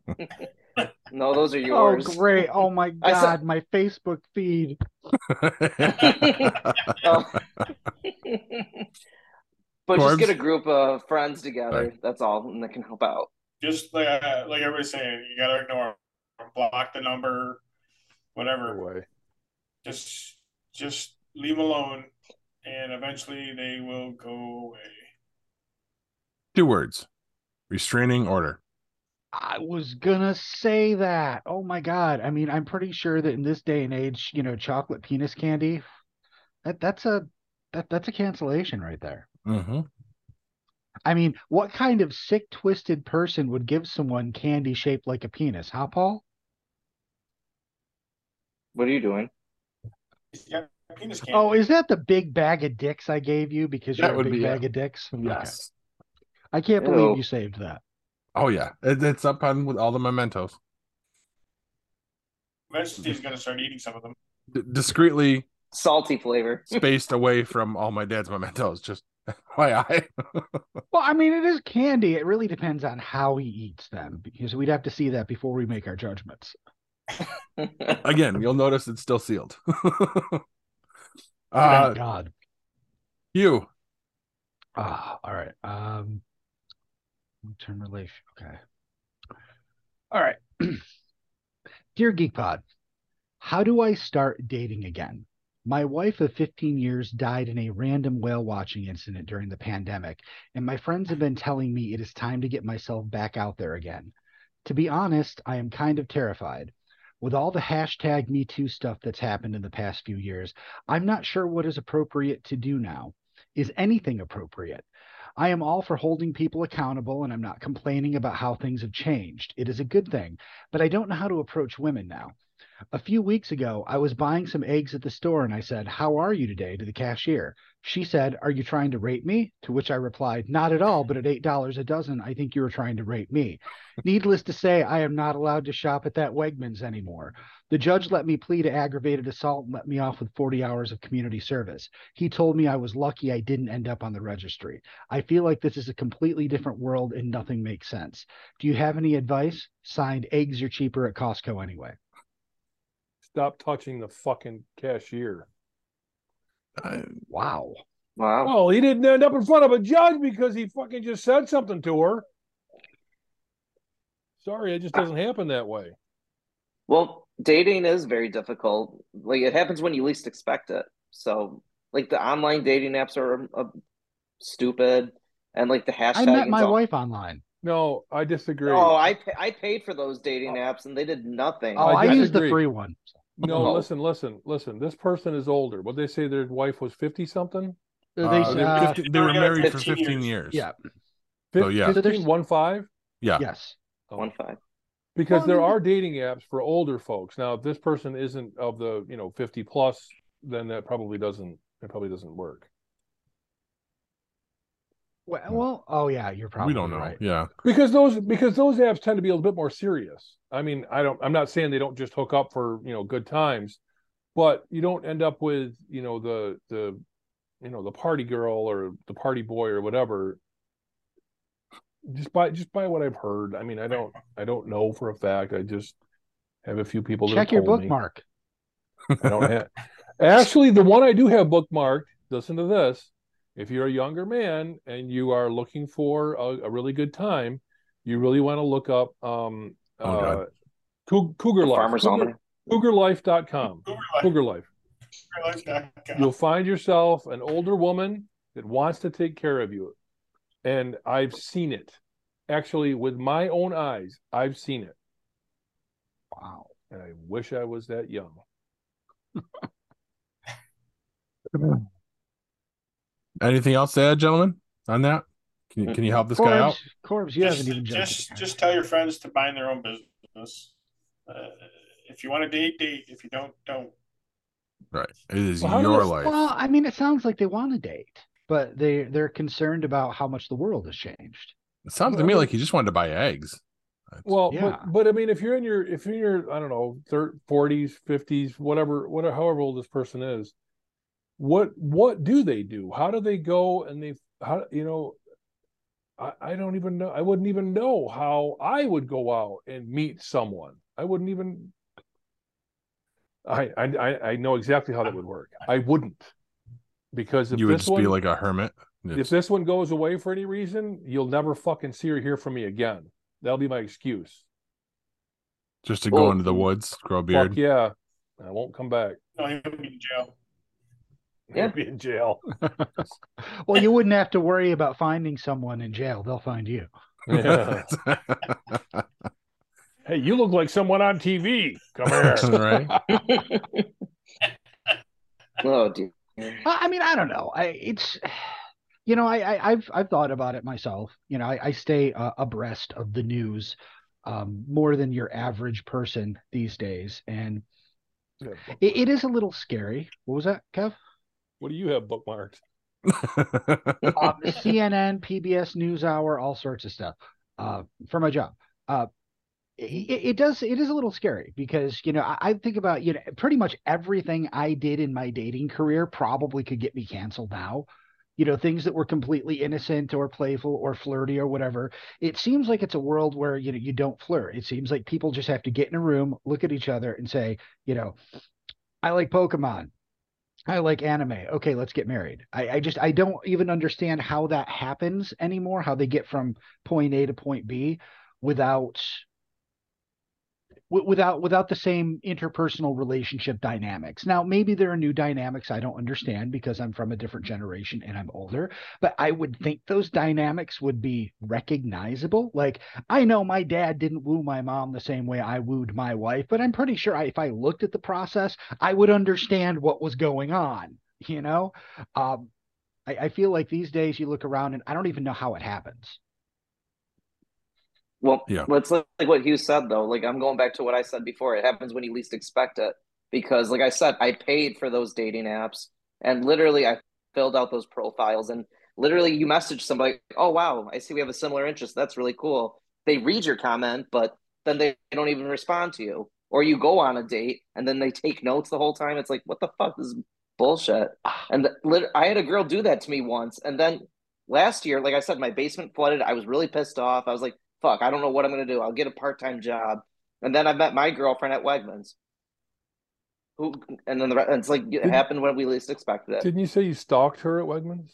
No, those are yours. Oh, great. Oh my I saw- God. My Facebook feed. Oh. but just get a group of friends together. Right. That's all, and that can help out. Just like uh, like everybody's saying, you gotta ignore, 'em. block the number, No whatever. way. Just just leave 'em alone, and eventually they will go away. Two words. Restraining order. I was gonna say that. Oh my God. I mean, I'm pretty sure that in this day and age, you know, chocolate penis candy, that that's a that that's a cancellation right there. Mm-hmm. I mean, what kind of sick, twisted person would give someone candy shaped like a penis, huh, Paul? What are you doing? Yeah, penis candy. Oh, is that the big bag of dicks I gave you because That you're a would big be bag it. of dicks? Okay. Yes. I can't believe you saved that. Oh yeah, it, it's up on with all the mementos. Eventually, he's gonna start eating some of them. D- discreetly Salty flavor. spaced away from all my dad's mementos. Just why I Well, I mean, it is candy. It really depends on how he eats them because we'd have to see that before we make our judgments. again, you'll notice it's still sealed. Thank uh, God. you Ah, all right. Um, long-term relation. Okay. All right. Dear GeekPod, how do I start dating again? My wife of 15 years died in a random whale watching incident during the pandemic, and my friends have been telling me it is time to get myself back out there again. To be honest, I am kind of terrified. With all the hashtag Me Too stuff that's happened in the past few years, I'm not sure what is appropriate to do now. Is anything appropriate? I am all for holding people accountable and I'm not complaining about how things have changed. It is a good thing, but I don't know how to approach women now. A few weeks ago, I was buying some eggs at the store and I said, How are you today to the cashier? She said, Are you trying to rape me? To which I replied, Not at all, but at $8 a dozen, I think you were trying to rape me. Needless to say, I am not allowed to shop at that Wegmans anymore. The judge let me plead to aggravated assault and let me off with 40 hours of community service. He told me I was lucky I didn't end up on the registry. I feel like this is a completely different world and nothing makes sense. Do you have any advice? Signed, eggs are cheaper at Costco anyway. Stop touching the fucking cashier. I- Wow. Wow. Well, he didn't end up in front of a judge because he fucking just said something to her. Sorry, it just doesn't happen that way. Well, dating is very difficult. Like it happens when you least expect it. So, like the online dating apps are uh, stupid, and like the hashtag. I met my wife online. No, I disagree. Oh, I pa- I paid for those dating apps, and they did nothing. Oh, I I, used the free one. No, Oh. listen, listen, listen. This person is older. What they say their wife was 50 something? They, uh, they, uh, 50 they were married for 15 15 years. years. yeah. So, yeah. So there's- 15, one five? Yeah. Yes. Oh. One five. Because Well, I there mean- are dating apps for older folks. Now, if this person isn't of the, you know, 50 plus, then that probably doesn't it probably doesn't work. Well, well oh yeah, you're probably we don't know. right. Yeah. Because those because those apps tend to be a little bit more serious. I mean, I don't I'm not saying they don't just hook up for, you know, good times, but you don't end up with, you know, the the you know, the party girl or the party boy or whatever. Just by just by what I've heard. I mean, I don't I don't know for a fact. I just have a few people that Check have your told me. bookmark. I don't have. Actually, the one I do have bookmarked. Listen to this. If you're a younger man and you are looking for a, a really good time, you really want to look up um, Oh, uh, God. Coug- Cougar Life. Farmer's Cougar, Almanac. CougarLife.com. Cougar Life. Cougar Life. Cougar You'll find yourself an older woman that wants to take care of you, and I've seen it. Actually, with my own eyes, I've seen it, Wow. and I wish I was that young. Anything else to add, gentlemen, on that? Can you, can you help this guy out? Corbs, Corbs, you just, haven't even judged just, just tell your friends to mind their own business. Uh, if you want to date, date. If you don't, don't. Right. It is Well, your does- life. Well, I mean, it sounds like they want to date, but they they're concerned about how much the world has changed. It sounds to me like he just wanted to buy eggs. That's- Well, Yeah. but but I mean, if you're in your if you're in your I don't know, third forties, fifties, whatever, whatever, however old this person is, what what do they do? How do they go and they how you know? I I don't even know. I wouldn't even know how I would go out and meet someone. I wouldn't even. I I I I know exactly how that would work. I wouldn't, because if you would this just one be like a hermit. if this one goes away for any reason, you'll never fucking see or hear from me again. That'll be my excuse. just to go into the woods, grow a beard. Fuck yeah. I won't come back. No, he'll be in jail. I'll Yeah. be in jail. Well, you wouldn't have to worry about finding someone in jail; they'll find you. Yeah. hey, you look like someone on TV. Come here. right. Oh dear. I I mean, I don't know. I it's you know, I, I I've I've thought about it myself. You know, I, I stay uh, abreast of the news um, more than your average person these days, and It, it is a little scary. What was that, Kev? What do you have bookmarked? um, CNN, PBS NewsHour, all sorts of stuff uh, for my job. Uh, it, it does. It is a little scary because you know I, I think about you know pretty much everything I did in my dating career probably could get me canceled now. You know things that were completely innocent or playful or flirty or whatever. It seems like it's a world where you know you don't flirt. It seems like people just have to get in a room, look at each other, and say, you know, I like Pokemon. I like anime. Okay, let's get married. I, I just I don't even understand how that happens anymore. How they get from point A to point B without w- without without the same interpersonal relationship dynamics. Now, maybe there are new dynamics I don't understand because I'm from a different generation and I'm older, but I would think those dynamics would be recognizable. Like I know my dad didn't woo my mom the same way I wooed my wife, but I'm pretty sure I, if I looked at the process, I would understand what was going on, you know? Um I, I feel like these days you look around and I don't even know how it happens. Well, Yeah. it's like, like what Hugh said though. Like I'm going back to what I said before. It happens when you least expect it. Because like I said, I paid for those dating apps and literally I filled out those profiles and literally you message somebody, oh wow, I see we have a similar interest. That's really cool. They read your comment, but then they don't even respond to you. Or you go on a date and then they take notes the whole time. It's like, what the fuck this is bullshit. And the, I had a girl do that to me once. And then last year, like I said, my basement flooded. I was really pissed off. I was like, fuck, I don't know what I'm going to do. I'll get a part time job. And then I met my girlfriend at Wegmans. Who, and then the, re- it's like, it Did- happened when we least expected it. Didn't you say you stalked her at Wegmans?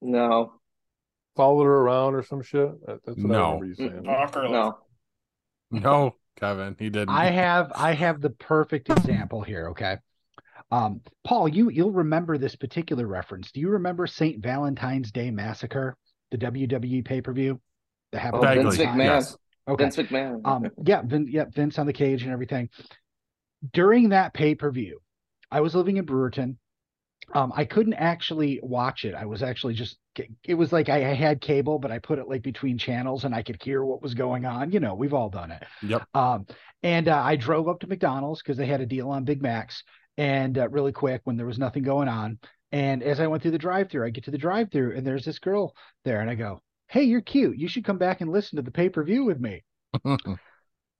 No, Followed her around or some shit? That- That's what I No. remember you saying. Talk or no. no, Kevin, he didn't. I have I have the perfect example here, okay? Um, Paul, you you'll remember this particular reference. Do you remember St. Valentine's Day Massacre, the WWE pay-per-view that happened? Oh, Vince? McMahon. yes. Okay. Vince McMahon. Um, yeah, Vin, yeah, Vince on the cage and everything. During that pay per view, I was living in Brewerton. Um, I couldn't actually watch it. I was actually just, it was like I, I had cable, but I put it like between channels and I could hear what was going on. You know, we've all done it. Yep. Um, and uh, I drove up to McDonald's because they had a deal on Big Macs and uh, really quick when there was nothing going on. And as I went through the drive through, I get to the drive through and there's this girl there and I go, Hey, you're cute. You should come back and listen to the pay per view with me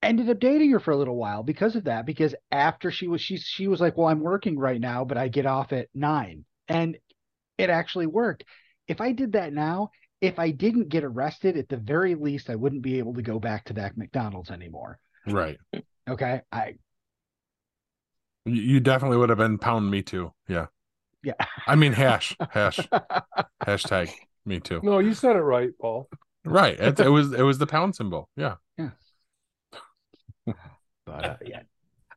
ended up dating her for a little while because of that because after she was she she was like well i'm working right now but i get off at nine and it actually worked if i did that now if i didn't get arrested at the very least i wouldn't be able to go back to that mcdonald's anymore right. okay i You, definitely would have been pound me too. Yeah. yeah I mean hash hash hashtag me too. No, you said it right, Paul. Right. It, it was it was the pound symbol. Yeah. Yeah. but uh, yeah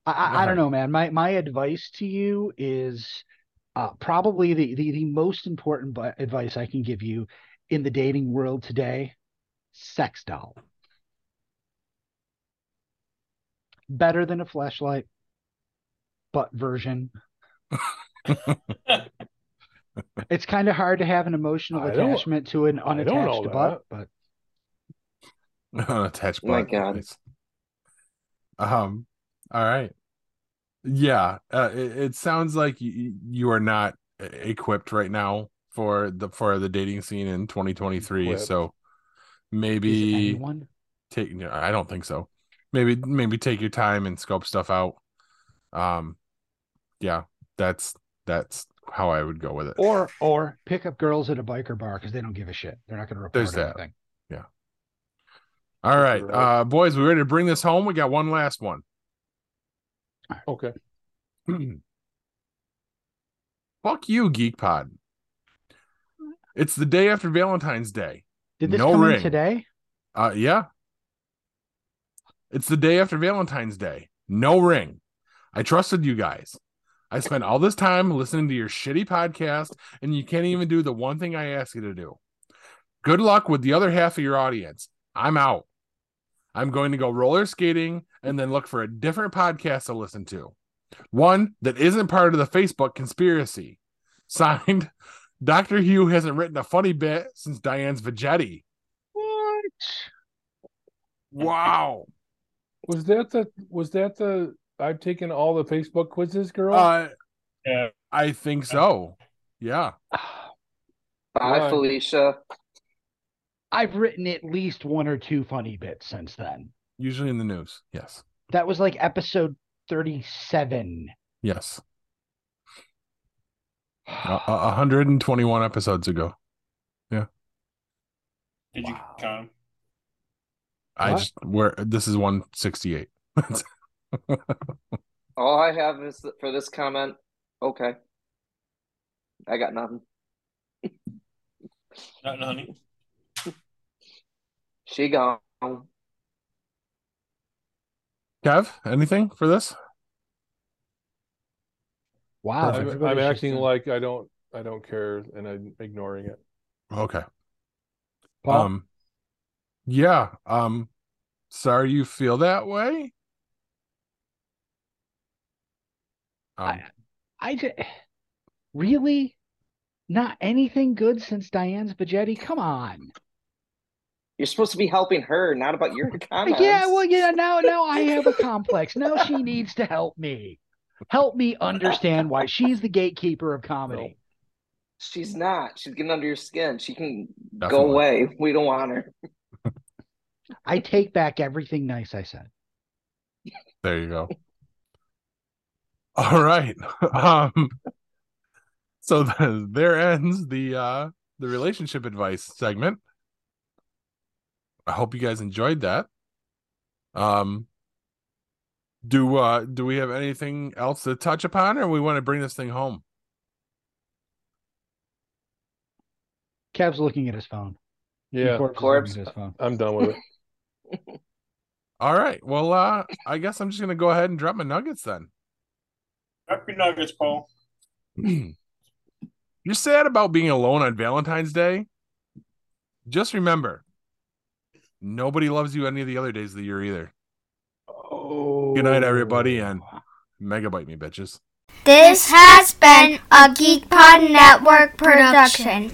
I, I, I don't know man my my advice to you is uh, probably the, the the most important bu- advice i can give you in the dating world today sex doll better than a flashlight butt version it's kind of hard to have an emotional I don't- attachment to an I don't know unattached butt but Unattached My. God. Nice. Um. All right. Yeah. Uh, it, it sounds like you, you are not equipped right now for the for the dating scene in 2023. Equipped. So maybe anyone take. no, I don't think so. Maybe maybe take your time and scope stuff out. Um. Yeah. That's that's how I would go with it. or or pick up girls at a biker bar because they don't give a shit they're not going to report There's that. anything Yeah. All right, Right. uh, boys, we ready to bring this home? We got one last one. Okay. Fuck you, Geek Pod. It's the day after Valentine's Day. Did this No come in ring. today? Uh, yeah. It's the day after Valentine's Day. No ring. I trusted you guys. I spent all this time listening to your shitty podcast, and you can't even do the one thing I asked you to do. Good luck with the other half of your audience. I'm out. I'm going to go roller skating and then look for a different podcast to listen to. One that isn't part of the Facebook conspiracy. Signed, Dr. Hugh hasn't written a funny bit since Diane's Vegetti. What? Wow. Was that the was that the I've taken all the Facebook quizzes, girl. Uh, Yeah. I think so. Yeah. Bye, Why? Felicia. I've written at least one or two funny bits since then. Usually in the news. Yes. That was like episode 37. Yes. A a- 121 episodes ago. Yeah. Did you Wow. count 'em? I What? just where this is 168. All I have is for this comment. Okay. I got nothing. Nothing, honey. She gone. Kev, anything for this? Wow. I'm, I'm acting in- like I don't I don't care and I'm ignoring it. Okay. Paul? Um yeah, um sorry you feel that way. Um, I, I just, really not anything good since Diane's Bajetti. Come on. You're supposed to be helping her, not about your comments. Yeah, well, yeah. Now, now I have a complex. Now she needs to help me. Help me understand why she's the gatekeeper of comedy. She's not. She's getting under your skin. She can Definitely. go away. We don't want her. I take back everything nice I said. There you go. All right. Um so the, there ends the uh the relationship advice segment. I hope you guys enjoyed that. Um do uh do we have anything else to touch upon or we want to bring this thing home? Kev's looking at his phone. Yeah, Corbs is Corbs. his phone. I'm done with it. All right. Well, uh I guess I'm just going to go ahead and drop my nuggets then. Drop your nuggets, Paul. You're sad about being alone on Valentine's Day? Just remember, nobody loves you any of the other days of the year either. Oh. Good night, everybody, and megabyte me, bitches. This has been a Geek Pod Network production.